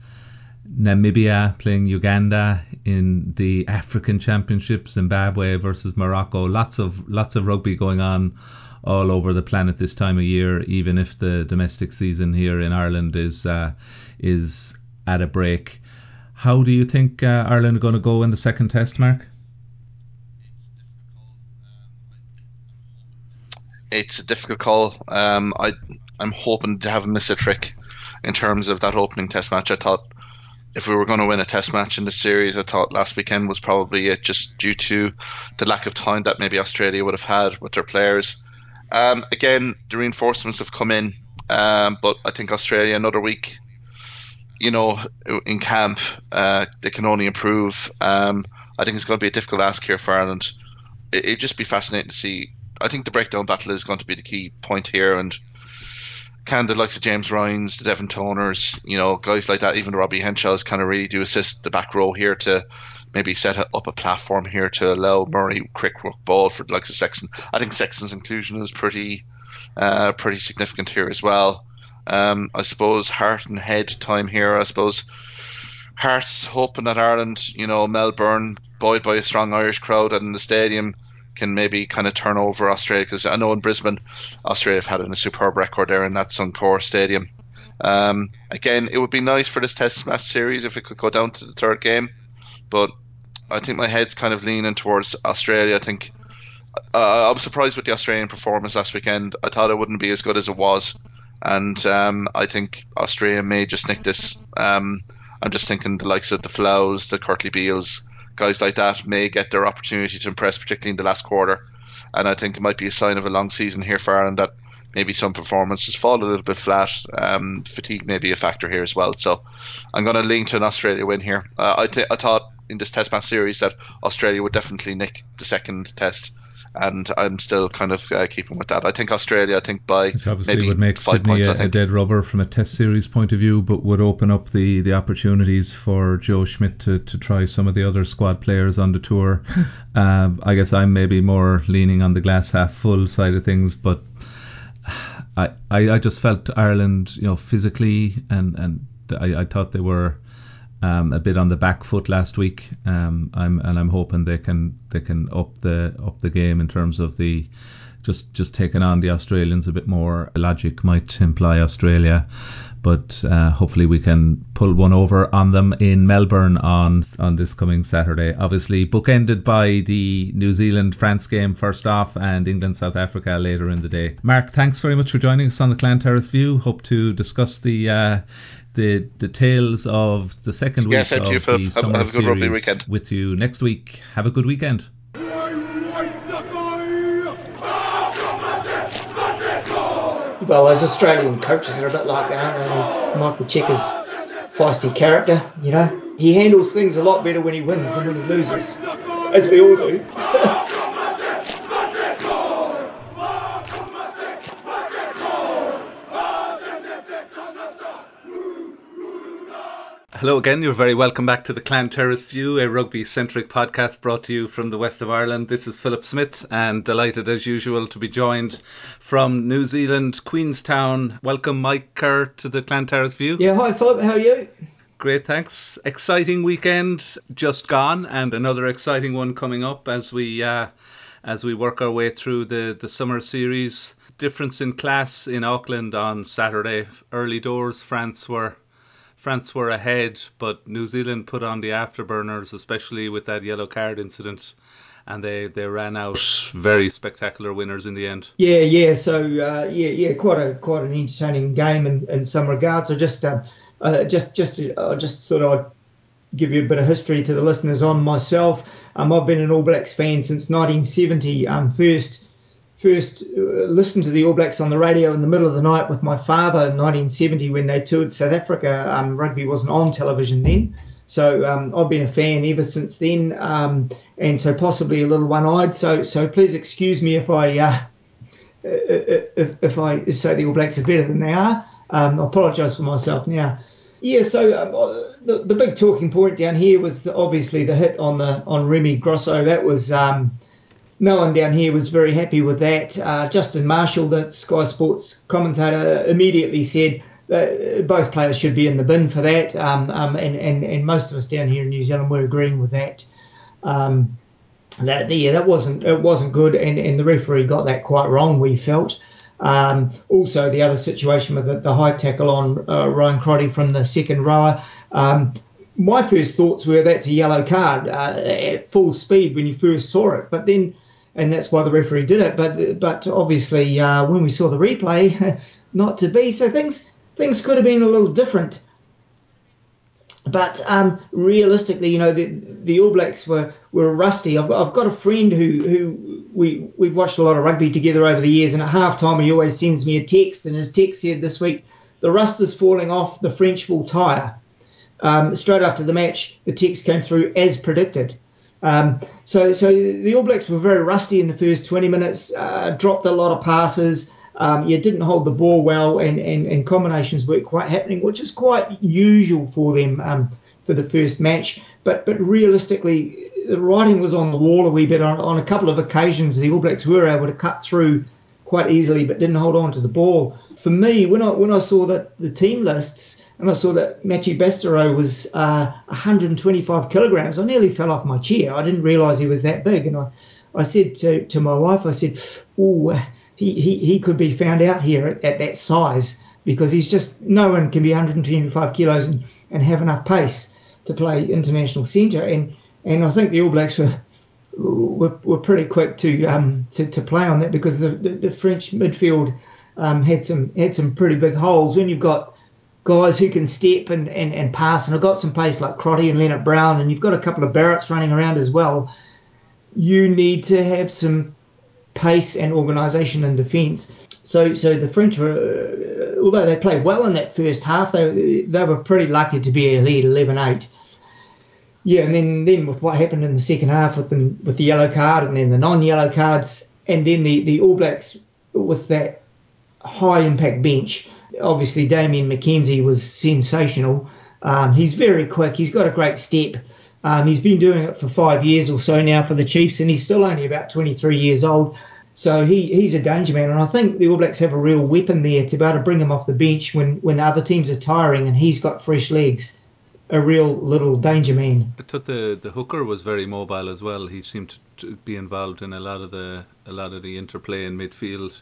Namibia playing Uganda in the African Championship, Zimbabwe versus Morocco. Lots of lots of rugby going on all over the planet this time of year, even if the domestic season here in Ireland is uh, is at a break. How do you think uh, Ireland are going to go in the second test, Mark? It's a difficult call. Um, I I'm hoping to have miss a trick in terms of that opening test match. I thought if we were going to win a test match in the series, I thought last weekend was probably it, just due to the lack of time that maybe Australia would have had with their players. Um, again, the reinforcements have come in, um, but I think Australia another week, you know, in camp, uh, they can only improve. Um, I think it's going to be a difficult ask here for Ireland. It, would just be fascinating to see. I think the breakdown battle is going to be the key point here, and kind of likes of James Ryan's, the Devin Toners, you know, guys like that, even Robbie Henshaw's kind of really do assist the back row here to maybe set up a platform here to allow Murray quick work ball for the likes of Sexton. I think Sexton's inclusion is pretty uh, pretty significant here as well. Um, I suppose heart and head time here. I suppose Hearts hoping that Ireland, you know, Melbourne, buoyed by a strong Irish crowd and the stadium, can maybe kind of turn over Australia because I know in Brisbane, Australia have had a superb record there in that Suncorp Stadium. Um, again, it would be nice for this Test match series if it could go down to the third game, but I think my head's kind of leaning towards Australia. I think uh, I was surprised with the Australian performance last weekend. I thought it wouldn't be as good as it was, and um, I think Australia may just nick this. Um, I'm just thinking the likes of the Folaus, the Kurtley Beales, guys like that may get their opportunity to impress, particularly in the last quarter. And I think it might be a sign of a long season here for Ireland that maybe some performances fall a little bit flat. Um, fatigue may be a factor here as well. So I'm going to lean to an Australia win here. Uh, I, th- I thought in this Test match series that Australia would definitely nick the second Test and I'm still kind of uh, keeping with that. I think Australia, I think by Which obviously maybe would make five Sydney points, a, a dead rubber from a Test series point of view, but would open up the, the opportunities for Joe Schmidt to, to try some of the other squad players on the tour. um, I guess I'm maybe more leaning on the glass half full side of things, but I, I, I just felt Ireland, you know, physically and and I, I thought they were um, a bit on the back foot last week. Um, I'm and I'm hoping they can they can up the up the game in terms of the just just taking on the Australians a bit more. Logic might imply Australia, but uh, hopefully we can pull one over on them in Melbourne on on this coming Saturday. Obviously bookended by the New Zealand France game first off and England South Africa later in the day. Mark, thanks very much for joining us on the Clan Terrace View. Hope to discuss the uh, the details of the second Yeah, week same of you, Phil. the Have- summer have a good rugby series weekend. with you next week. Have a good weekend. Well, those Australian coaches are a bit like that, aren't they? Michael Cheika's feisty character, you know. He handles things a lot better when he wins than when he loses, as we all do. Hello again. You're very welcome back to the Clan Terrace View, a rugby centric podcast brought to you from the west of Ireland. This is Philip Smith, and delighted as usual to be joined from New Zealand, Queenstown. Welcome, Mike Kerr, to the Clan Terrace View. Yeah, hi Philip, how are you? Great, thanks. Exciting weekend just gone, and another exciting one coming up as we uh, as we work our way through the the summer series. Difference in class in Auckland on Saturday. Early doors, France were France were ahead, but New Zealand put on the afterburners, especially with that yellow card incident, and they, they ran out very spectacular winners in the end. Yeah, yeah. So uh, yeah, yeah, quite a quite an entertaining game in, in some regards. I just uh, uh, just just uh, just thought I'd give you a bit of history to the listeners on myself. Um, I've been an All Blacks fan since 1970. Um, first first uh, listened to the All Blacks on the radio in the middle of the night with my father in 1970 when they toured South Africa. Um, rugby wasn't on television then. So um, I've been a fan ever since then, um, and so possibly a little one-eyed. So so please excuse me if I uh, if, if I say the All Blacks are better than they are. Um, I apologise for myself now. Yeah, so um, the, the big talking point down here was the, obviously the hit on the on Remy Grosso. That was um, no one down here was very happy with that. Uh, Justin Marshall, the Sky Sports commentator, immediately said both players should be in the bin for that. Um, um, and, and, and most of us down here in New Zealand were agreeing with that. Um, that yeah, that wasn't it wasn't good, and, and the referee got that quite wrong. We felt. Um, also, the other situation with the, the high tackle on uh, Ryan Crotty from the second rower, Um, my first thoughts were that's a yellow card uh, at full speed when you first saw it, but then, and that's why the referee did it. But but obviously, uh, when we saw the replay, not to be. So things things could have been a little different. But um, realistically, you know, the, the All Blacks were, were rusty. I've, I've got a friend who, who we, we've watched a lot of rugby together over the years, and at half time he always sends me a text, and his text said this week, the rust is falling off, the French will tire. Um, straight after the match, the text came through as predicted. Um, so, so the All Blacks were very rusty in the first 20 minutes, uh, dropped a lot of passes, um, you didn't hold the ball well, and, and, and combinations weren't quite happening, which is quite usual for them um, for the first match. But but realistically, the writing was on the wall a wee bit. On, on a couple of occasions, the All Blacks were able to cut through quite easily, but didn't hold on to the ball. For me, when I when I saw that the team lists and I saw that Mathieu Bastareaud was uh, 125 kilograms, I nearly fell off my chair. I didn't realise he was that big, and I, I said to, to my wife, I said, "Oh, he, he, he could be found out here at, at, that size because he's just no one can be 125 kilos and, and have enough pace to play international centre. And and I think the All Blacks were were, were pretty quick to um to, to play on that because the, the, the French midfield um, had some had some pretty big holes. When you've got guys who can step and, and, and pass, and I've got some pace like Crotty and Lienert-Brown, and you've got a couple of Barretts running around as well. You need to have some pace and organisation in defence. So, so the French were, uh, although they played well in that first half, they they were pretty lucky to be a lead 11-8. Yeah, and then, then with what happened in the second half with the with the yellow card and then the non-yellow cards, and then the, the All Blacks with that high impact bench. Obviously, Damian McKenzie was sensational. Um, he's very quick. He's got a great step. Um, he's been doing it for five years or so now for the Chiefs, and he's still only about 23 years old. So he, he's a danger man, and I think the All Blacks have a real weapon there to be able to bring him off the bench when, when other teams are tiring and he's got fresh legs. A real little danger man. I thought the the hooker was very mobile as well. He seemed to be involved in a lot of the a lot of the interplay in midfield.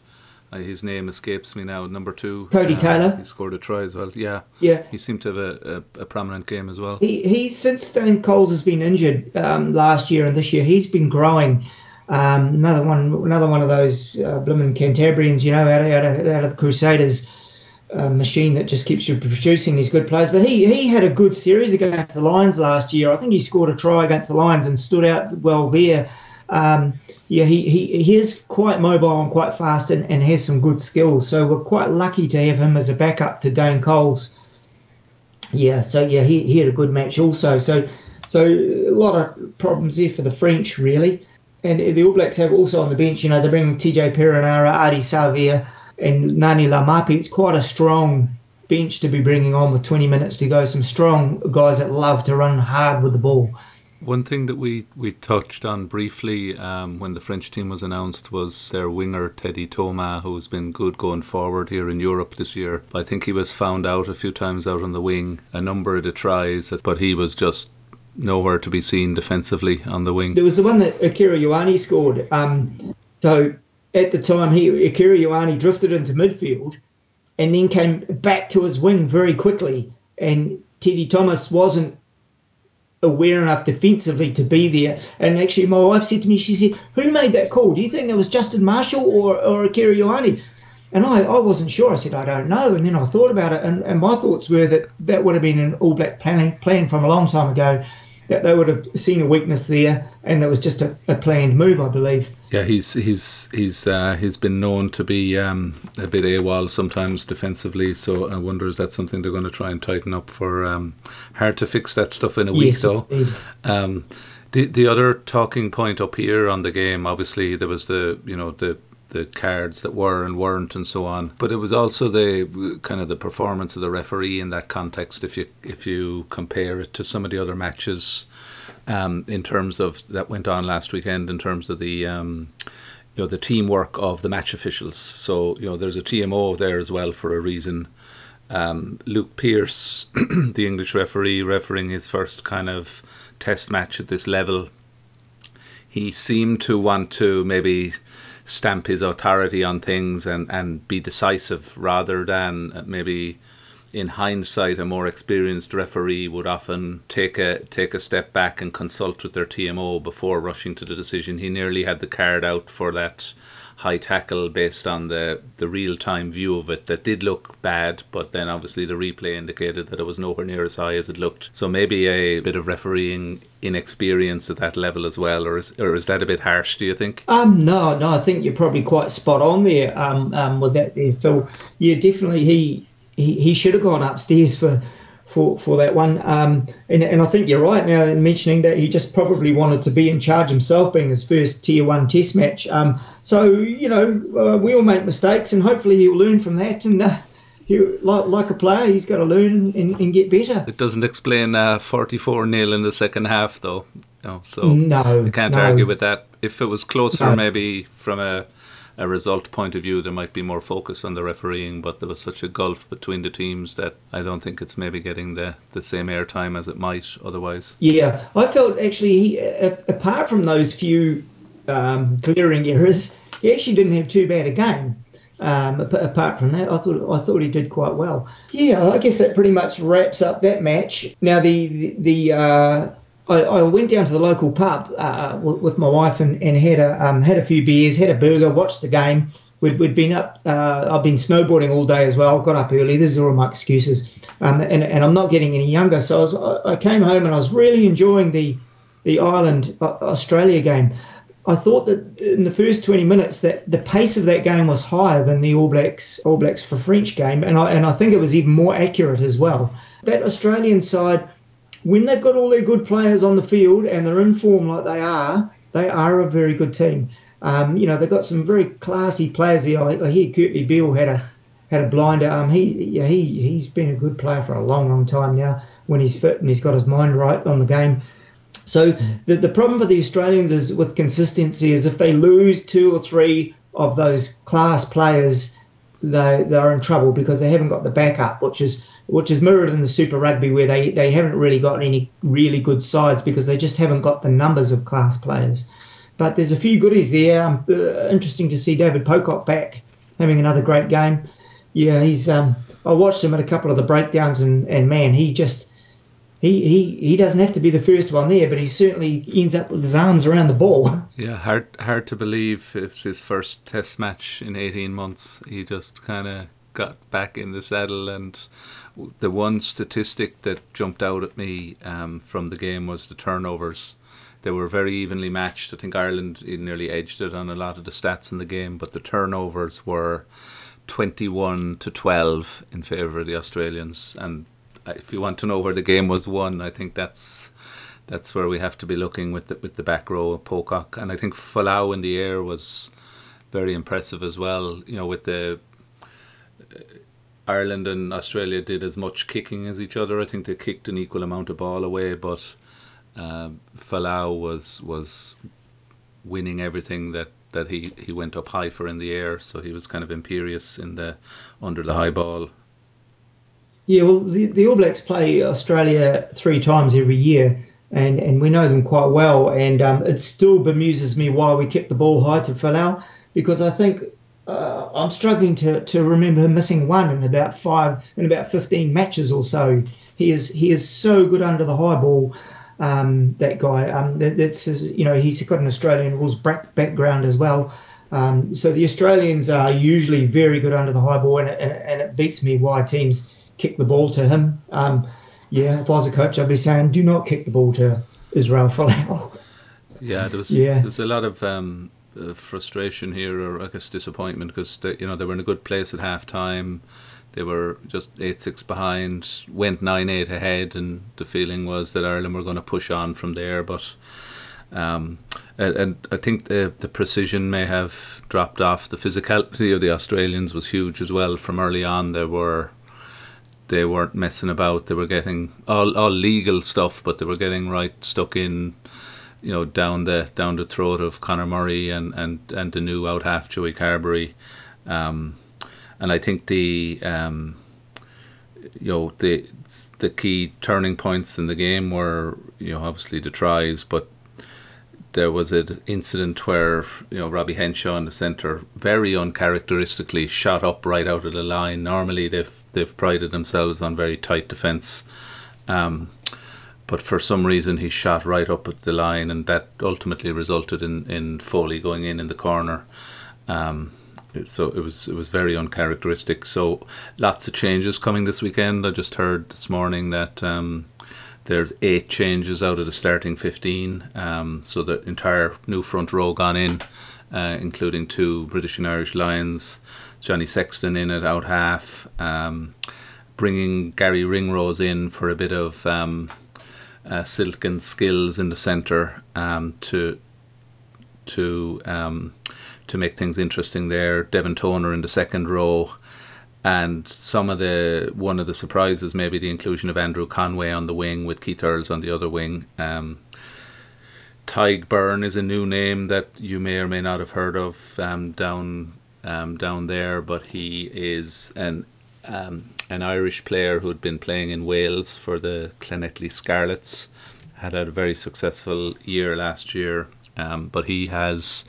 Uh, his name escapes me now. Number two, Codie uh, Taylor. He scored a try as well. Yeah, yeah. He seemed to have a, a, a prominent game as well. He, he since Dane Coles has been injured um, last year and this year, he's been growing. Um, another one, another one of those uh, blooming Cantabrians, you know, out of, out of, out of the Crusaders. Uh, machine that just keeps you producing these good players. But he he had a good series against the Lions last year. I think he scored a try against the Lions and stood out well there. Um, yeah, he, he, he is quite mobile and quite fast and, and has some good skills. So we're quite lucky to have him as a backup to Dane Coles. Yeah, so yeah, he, he had a good match also. So so a lot of problems there for the French really. And the All Blacks have also on the bench, you know, they bring TJ Perenara, Ardie Savea, and Ngani Laumape, It's quite a strong bench to be bringing on with 20 minutes to go. Some strong guys that love to run hard with the ball. One thing that we, we touched on briefly um, when the French team was announced was their winger Teddy Thomas, who's been good going forward here in Europe this year. I think he was found out a few times out on the wing, a number of the tries, but he was just nowhere to be seen defensively on the wing. There was the one that Akira Ioane scored. Um, so at the time, he Akira Ioane drifted into midfield and then came back to his wing very quickly, and Teddy Thomas wasn't aware enough defensively to be there. And actually, my wife said to me, she said, "Who made that call? Do you think it was Justin Marshall or or Akira Ioane?" And I, I wasn't sure. I said, I don't know. And then I thought about it, and, and my thoughts were that that would have been an All Black plan, plan from a long time ago they would have seen a weakness there, and that was just a, a planned move, I believe. Yeah, he's he's he's uh, he's been known to be um, a bit AWOL sometimes defensively. So I wonder is that something they're going to try and tighten up for? Um, hard to fix that stuff in a week, yes, though. Um, the the other talking point up here on the game, obviously, there was the you know the the cards that were and weren't and so on. But it was also the kind of the performance of the referee in that context. If you if you compare it to some of the other matches, um, in terms of that went on last weekend, in terms of the um, you know the teamwork of the match officials. So you know there's a TMO there as well for a reason. um, Luke Pearce, the English referee, refereeing his first kind of test match at this level, he seemed to want to maybe stamp his authority on things and, and be decisive rather than uh, maybe in hindsight a more experienced referee would often take a take a step back and consult with their TMO before rushing to the decision. He nearly had the card out for that high tackle based on the, the real time view of it that did look bad, but then obviously the replay indicated that it was nowhere near as high as it looked. So maybe a bit of refereeing inexperience at that level as well, or is, or is that a bit harsh, do you think? Um, no, no, I think you're probably quite spot on there um, um, with that there, Phil. Yeah, definitely he, he, he should have gone upstairs for for, for that one. Um, and, and I think you're right now in mentioning that he just probably wanted to be in charge himself, being his first tier one test match. Um, so, you know, uh, we all make mistakes and hopefully he'll learn from that. And uh, he, like, like a player, he's got to learn and, and get better. It doesn't explain uh, 44 nil in the second half, though. No, so no, I can't no. argue with that. If it was closer, No. maybe from a a result point of view, there might be more focus on the refereeing, but there was such a gulf between the teams that I don't think it's maybe getting the, the same airtime as it might otherwise. Yeah, I felt actually, he, apart from those few um, glaring errors, he actually didn't have too bad a game. Um, apart from that, I thought I thought he did quite well. Yeah, I guess that pretty much wraps up that match. Now the the, the uh, I, I went down to the local pub uh, with, my wife and, and had a um, had a few beers, had a burger, watched the game. We'd, we'd been up. Uh, I've been snowboarding all day as well. I got up early. These are all my excuses. Um, and, and I'm not getting any younger, so I, was, I I came home and I was really enjoying the the Ireland uh, Australia game. I thought that in the first 20 minutes that the pace of that game was higher than the All Blacks All Blacks for French game, and I and I think it was even more accurate as well. That Australian side, when they've got all their good players on the field and they're in form like they are, they are a very good team. Um, you know they've got some very classy players here. I, hear Kurtley Beale had a had a blinder. Um, he yeah, he he's been a good player for a long long time now when he's fit and he's got his mind right on the game. So the, the problem for the Australians is with consistency is if they lose two or three of those class players, they they're in trouble because they haven't got the backup, which is which is mirrored in the Super Rugby where they, they haven't really got any really good sides because they just haven't got the numbers of class players. But there's a few goodies there. Um, uh, interesting to see David Pocock back having another great game. Yeah, he's. Um, I watched him at a couple of the breakdowns and, and man, he just he, he he doesn't have to be the first one there, but he certainly ends up with his arms around the ball. Yeah, hard hard to believe it's his first test match in 18 months. He just kind of got back in the saddle and the one statistic that jumped out at me um, from the game was the turnovers. They were very evenly matched. I think Ireland nearly edged it on a lot of the stats in the game, but the turnovers were 21 to 12 in favour of the Australians. And if you want to know where the game was won, I think that's that's where we have to be looking with the, with the back row of Pocock. And I think Folau in the air was very impressive as well. You know, with the Ireland and Australia did as much kicking as each other. I think they kicked an equal amount of ball away, but um, Folau was was winning everything that, that he, he went up high for in the air. So he was kind of imperious in the under the high ball. Yeah, well, the, the All Blacks play Australia three times every year, and, and we know them quite well. And um, it still bemuses me why we kept the ball high to Folau, because I think uh, I'm struggling to, to remember him missing one in about five in about 15 matches or so. He is he is so good under the high ball. Um, that guy. Um, that, that's his- you know he's got an Australian rules back, background as well. Um, so the Australians are usually very good under the high ball, and, it- and, it- and it beats me why teams kick the ball to him. Um, yeah, if I was a coach, I'd be saying, do not kick the ball to Israel Folau. Yeah, there was Yeah. there was a lot of um, frustration here, or I guess disappointment, because they, you know they were in a good place at half time. They were just eight six behind, went nine eight ahead, and the feeling was that Ireland were going to push on from there. But um, and, and I think the the precision may have dropped off. The physicality of the Australians was huge as well from early on. They were they weren't messing about. They were getting all all legal stuff, but they were getting right stuck in you know down the down the throat of Conor Murray and and and the new out half Joey Carbery, um, and I think the um, you know the the key turning points in the game were you know obviously the tries, but there was an incident where you know Robbie Henshaw in the centre very uncharacteristically shot up right out of the line. Normally they've they've prided themselves on very tight defence, um, but for some reason he shot right up at the line, and that ultimately resulted in in Foley going in in the corner. Um, so it was it was very uncharacteristic. So lots of changes coming this weekend. I just heard this morning that um, there's eight changes out of the starting 15. Um, so the entire new front row gone in, uh, including two British and Irish Lions. Johnny Sexton in at out half. Um, bringing Gary Ringrose in for a bit of um, silken skills in the centre um, to to um, to make things interesting there. Devin Toner in the second row, and some of the one of the surprises maybe the inclusion of Andrew Conway on the wing with Keith Earls on the other wing. Um, Tadhg Beirne is a new name that you may or may not have heard of um, down um, down there, but he is an um, an Irish player who had been playing in Wales for the Llanelli Scarlets. Had had a very successful year last year, um, but he has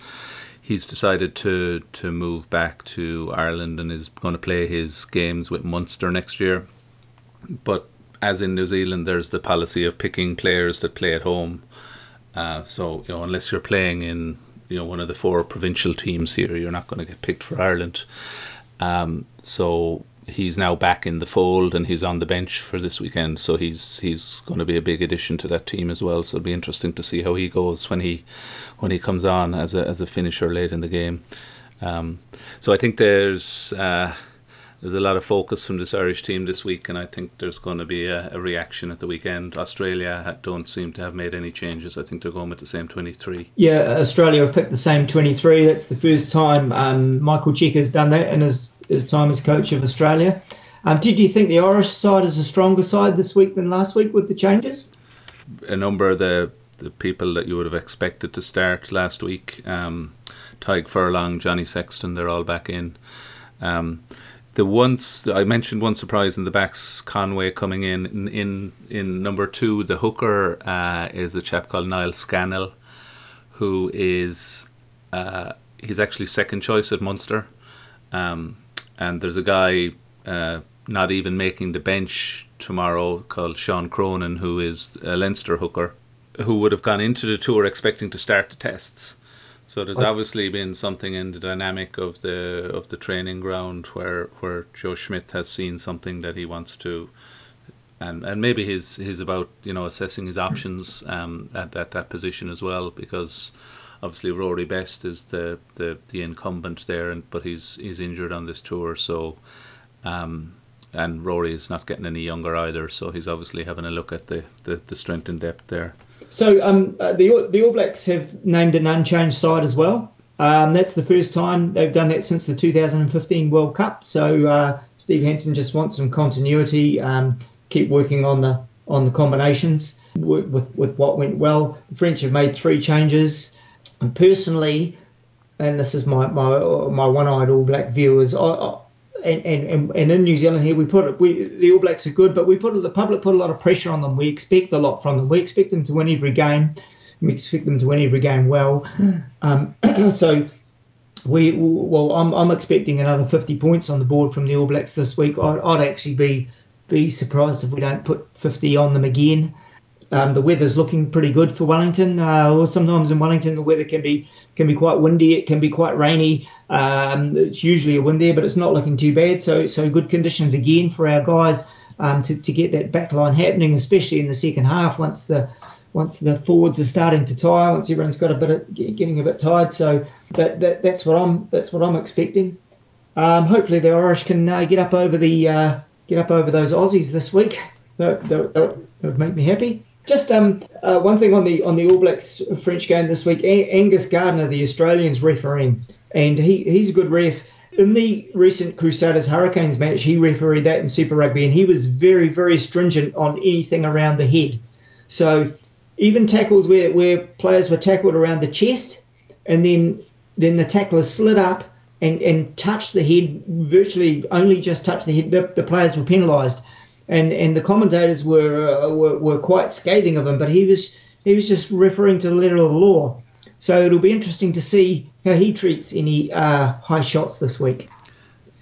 he's decided to to move back to Ireland and is going to play his games with Munster next year. But as in New Zealand, there's the policy of picking players that play at home. Uh, so you know, unless you're playing in you know one of the four provincial teams here, you're not going to get picked for Ireland. Um, so he's now back in the fold and he's on the bench for this weekend. So he's he's going to be a big addition to that team as well. So it'll be interesting to see how he goes when he when he comes on as a as a finisher late in the game. Um, so I think there's uh, there's a lot of focus from this Irish team this week, and I think there's going to be a, a, reaction at the weekend. Australia don't seem to have made any changes. I think they're going with the same 23. Yeah, Australia have picked the same 23. That's the first time um, Michael Cheika has done that in his, his time as coach of Australia. Um, did you think the Irish side is a stronger side this week than last week with the changes? A number of the the people that you would have expected to start last week. Um, Tadhg Furlong, Johnny Sexton, they're all back in. Um, the once I mentioned one surprise in the backs, Conway coming in in in, number two. The hooker uh, is a chap called Niall Scannell, who is uh, he's actually second choice at Munster, um, and there's a guy uh, not even making the bench tomorrow called Sean Cronin, who is a Leinster hooker who would have gone into the tour expecting to start the tests. So there's obviously been something in the dynamic of the of the training ground where where Joe Schmidt has seen something that he wants to, and and maybe he's he's about you know assessing his options um, at, at that position as well because obviously Rory Best is the, the, the incumbent there, and but he's he's injured on this tour, so um, and Rory is not getting any younger either, so he's obviously having a look at the, the, the strength and depth there. So um, uh, the the All Blacks have named an unchanged side as well. Um, that's the first time they've done that since the 2015 World Cup. So uh, Steve Hansen just wants some continuity. Um, keep working on the on the combinations with with what went well. The French have made three changes. And personally, and this is my my my one-eyed All Black viewers, I, and, and, and in New Zealand here, we put we the All Blacks are good, but we put the public put a lot of pressure on them. We expect a lot from them. We expect them to win every game. We expect them to win every game well. Um, so we well, I'm, I'm expecting another 50 points on the board from the All Blacks this week. I'd, I'd actually be be surprised if we don't put 50 on them again. Um, the weather's looking pretty good for Wellington. Uh, sometimes in Wellington the weather can be can be quite windy. It can be quite rainy. Um, it's usually a wind there, but it's not looking too bad. So so good conditions again for our guys um, to, to get that back line happening, especially in the second half once the once the forwards are starting to tire, once everyone's got a bit of, getting a bit tired. So that, that that's what I'm that's what I'm expecting. Um, hopefully the Irish can uh, get up over the uh, get up over those Aussies this week. That, would make me happy. Just um, uh, one thing on the on the All Blacks French game this week. A- Angus Gardner, the Australians refereeing, and he, he's a good ref. In the recent Crusaders Hurricanes match, he refereed that in Super Rugby, and he was very very stringent on anything around the head. So even tackles where, where players were tackled around the chest, and then then the tackler slid up and, and touched the head, virtually only just touched the head, the, the players were penalised. And and the commentators were, uh, were were quite scathing of him, but he was he was just referring to the letter of the law. So it'll be interesting to see how he treats any uh, high shots this week.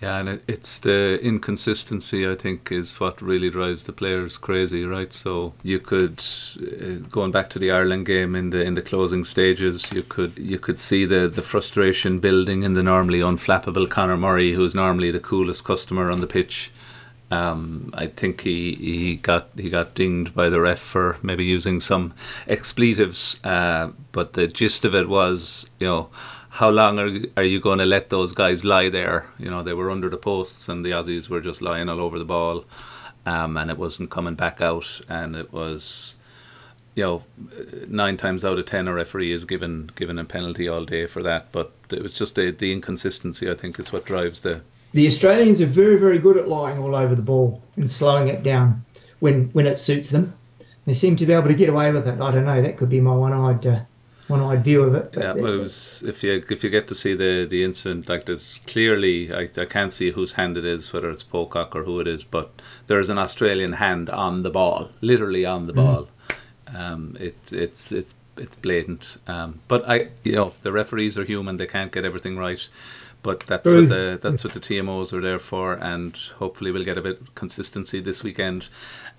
Yeah, and it's the inconsistency I think is what really drives the players crazy, right? So you could, uh, going back to the Ireland game in the in the closing stages, you could you could see the the frustration building in the normally unflappable Conor Murray, who's normally the coolest customer on the pitch. Um, I think he, he got he got dinged by the ref for maybe using some expletives, uh, but the gist of it was, you know, how long are, are you going to let those guys lie there? You know, they were under the posts and the Aussies were just lying all over the ball, um, and it wasn't coming back out, and it was. You know, nine times out of ten, a referee is given given a penalty all day for that. But it was just the, the inconsistency. I think is what drives the the Australians are very, very good at lying all over the ball and slowing it down when when it suits them. They seem to be able to get away with it. I don't know. That could be my one-eyed uh, one-eyed view of it. Yeah, well, it was if you if you get to see the the incident like this clearly, I, I can't see whose hand it is, whether it's Pocock or who it is, but there is an Australian hand on the ball, literally on the mm. ball. Um, it it's it's it's blatant. Um, but I, you know, the referees are human; they can't get everything right. But that's what the that's what the TMOs are there for, and hopefully we'll get a bit of consistency this weekend.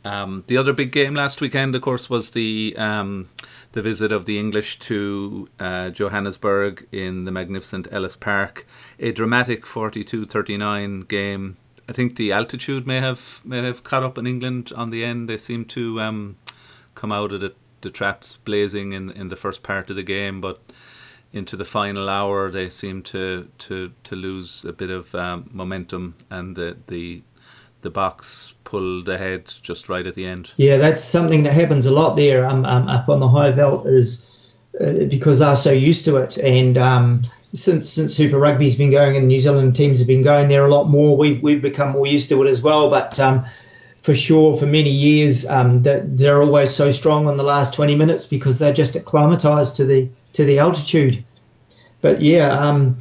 Um, the other big game last weekend, of course, was the um, the visit of the English to uh, Johannesburg in the magnificent Ellis Park. A dramatic 42-39 game. I think the altitude may have may have caught up in England on the end. They seem to um, come out of the, the traps blazing in in the first part of the game, but into the final hour, they seem to to, to lose a bit of um, momentum, and the, the the Boks pulled ahead just right at the end. Yeah, that's something that happens a lot there um, um, up on the Highveld is uh, because they're so used to it, and um, since since Super Rugby's been going and New Zealand teams have been going there a lot more, we we've become more used to it as well. But um, for sure, for many years, um, that they're always so strong on the last 20 minutes because they're just acclimatized to the to the altitude. But yeah, um,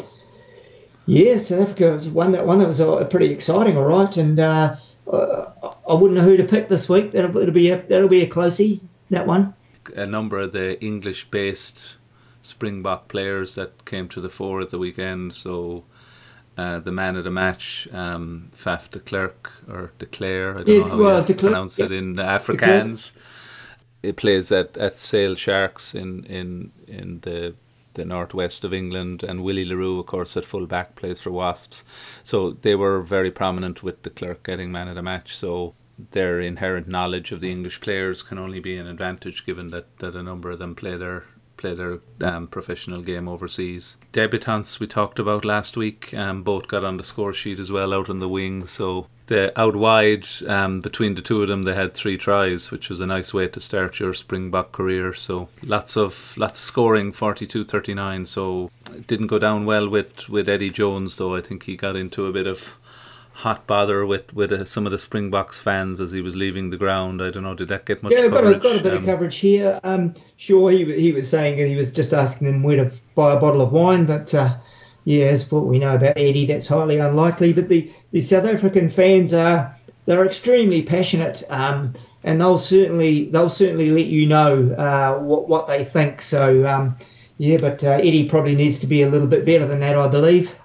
yeah, South Africa was one that one that was pretty exciting, all right. And uh, I wouldn't know who to pick this week. That'll, it'll be a, that'll be a closey that one. A number of the English-based Springbok players that came to the fore at the weekend. So uh, the man of the match, um, Faf de Klerk or de Clare, I don't yeah, know how well, you pronounce it in Afrikaans. It plays at, at Sale Sharks in, in, in the the northwest of England, and Willie le Roux, of course, at full back plays for Wasps. So they were very prominent with de Klerk getting man of the match. So their inherent knowledge of the English players can only be an advantage, given that, that a number of them play their play their um, professional game overseas. Debutants we talked about last week, um, both got on the score sheet as well out on the wing. So the out wide um, between the two of them, they had three tries, which was a nice way to start your Springbok career. So lots of lots of scoring, 42-39. So it didn't go down well with with Eddie Jones, though. I think he got into a bit of hot bother with with uh, some of the Springboks fans as he was leaving the ground. I don't know, did that get much? Yeah, got a, got a bit um, of coverage here. Um, sure, he he was saying he was just asking them where to buy a bottle of wine, but uh, yeah, as what we know about Eddie, that's highly unlikely. But the, the South African fans are they're extremely passionate, um, and they'll certainly they'll certainly let you know uh, what what they think. So um, yeah, but uh, Eddie probably needs to be a little bit better than that, I believe.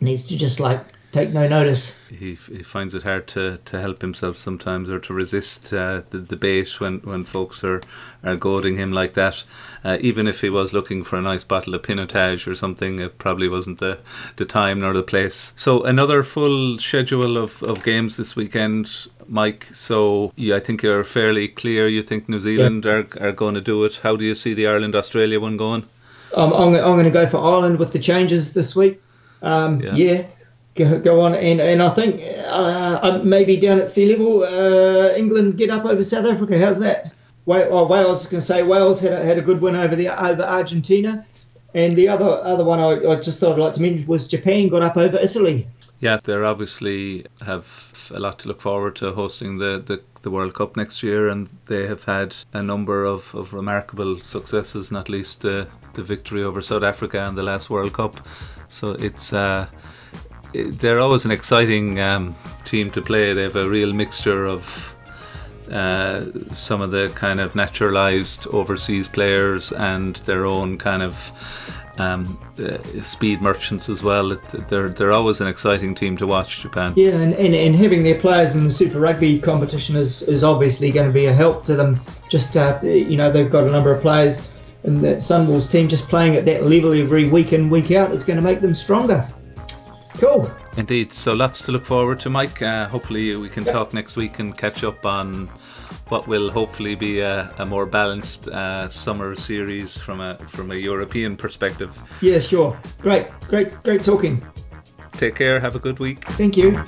Needs to just like take no notice. He, he finds it hard to, to help himself sometimes or to resist uh, the debate when, when folks are, are goading him like that. Uh, even if he was looking for a nice bottle of Pinotage or something, it probably wasn't the, the time nor the place. So, another full schedule of, of games this weekend, Mike. So, yeah, I think you're fairly clear. You think New Zealand yeah. are, are going to do it. How do you see the Ireland Australia one going? Um, I'm, I'm going to go for Ireland with the changes this week. Um, yeah. yeah go, go on. And, and I think uh, uh, maybe down at sea level, uh, England get up over South Africa. How's that? Oh, Wales can say Wales had a, had a good win over the over Argentina, and the other other one I, I just thought I'd like to mention was Japan got up over Italy. Yeah, they obviously have a lot to look forward to hosting the, the, the, World Cup next year, and they have had a number of, of remarkable successes, not least the, the victory over South Africa in the last World Cup. So it's uh, they're always an exciting um, team to play. They have a real mixture of uh, some of the kind of naturalized overseas players and their own kind of um, uh, speed merchants as well. It, they're they're always an exciting team to watch. Japan. Yeah, and, and, and having their players in the Super Rugby competition is, is obviously going to be a help to them. Just uh, you know they've got a number of players in that Sunwolves team just playing at that level every week in week out is going to make them stronger. Cool. Indeed. So lots to look forward to, Mike. Uh, hopefully we can talk next week and catch up on what will hopefully be a, a more balanced uh, summer series from a from a European perspective. Yeah, sure. Great, great, great talking. Take care. Have a good week. Thank you.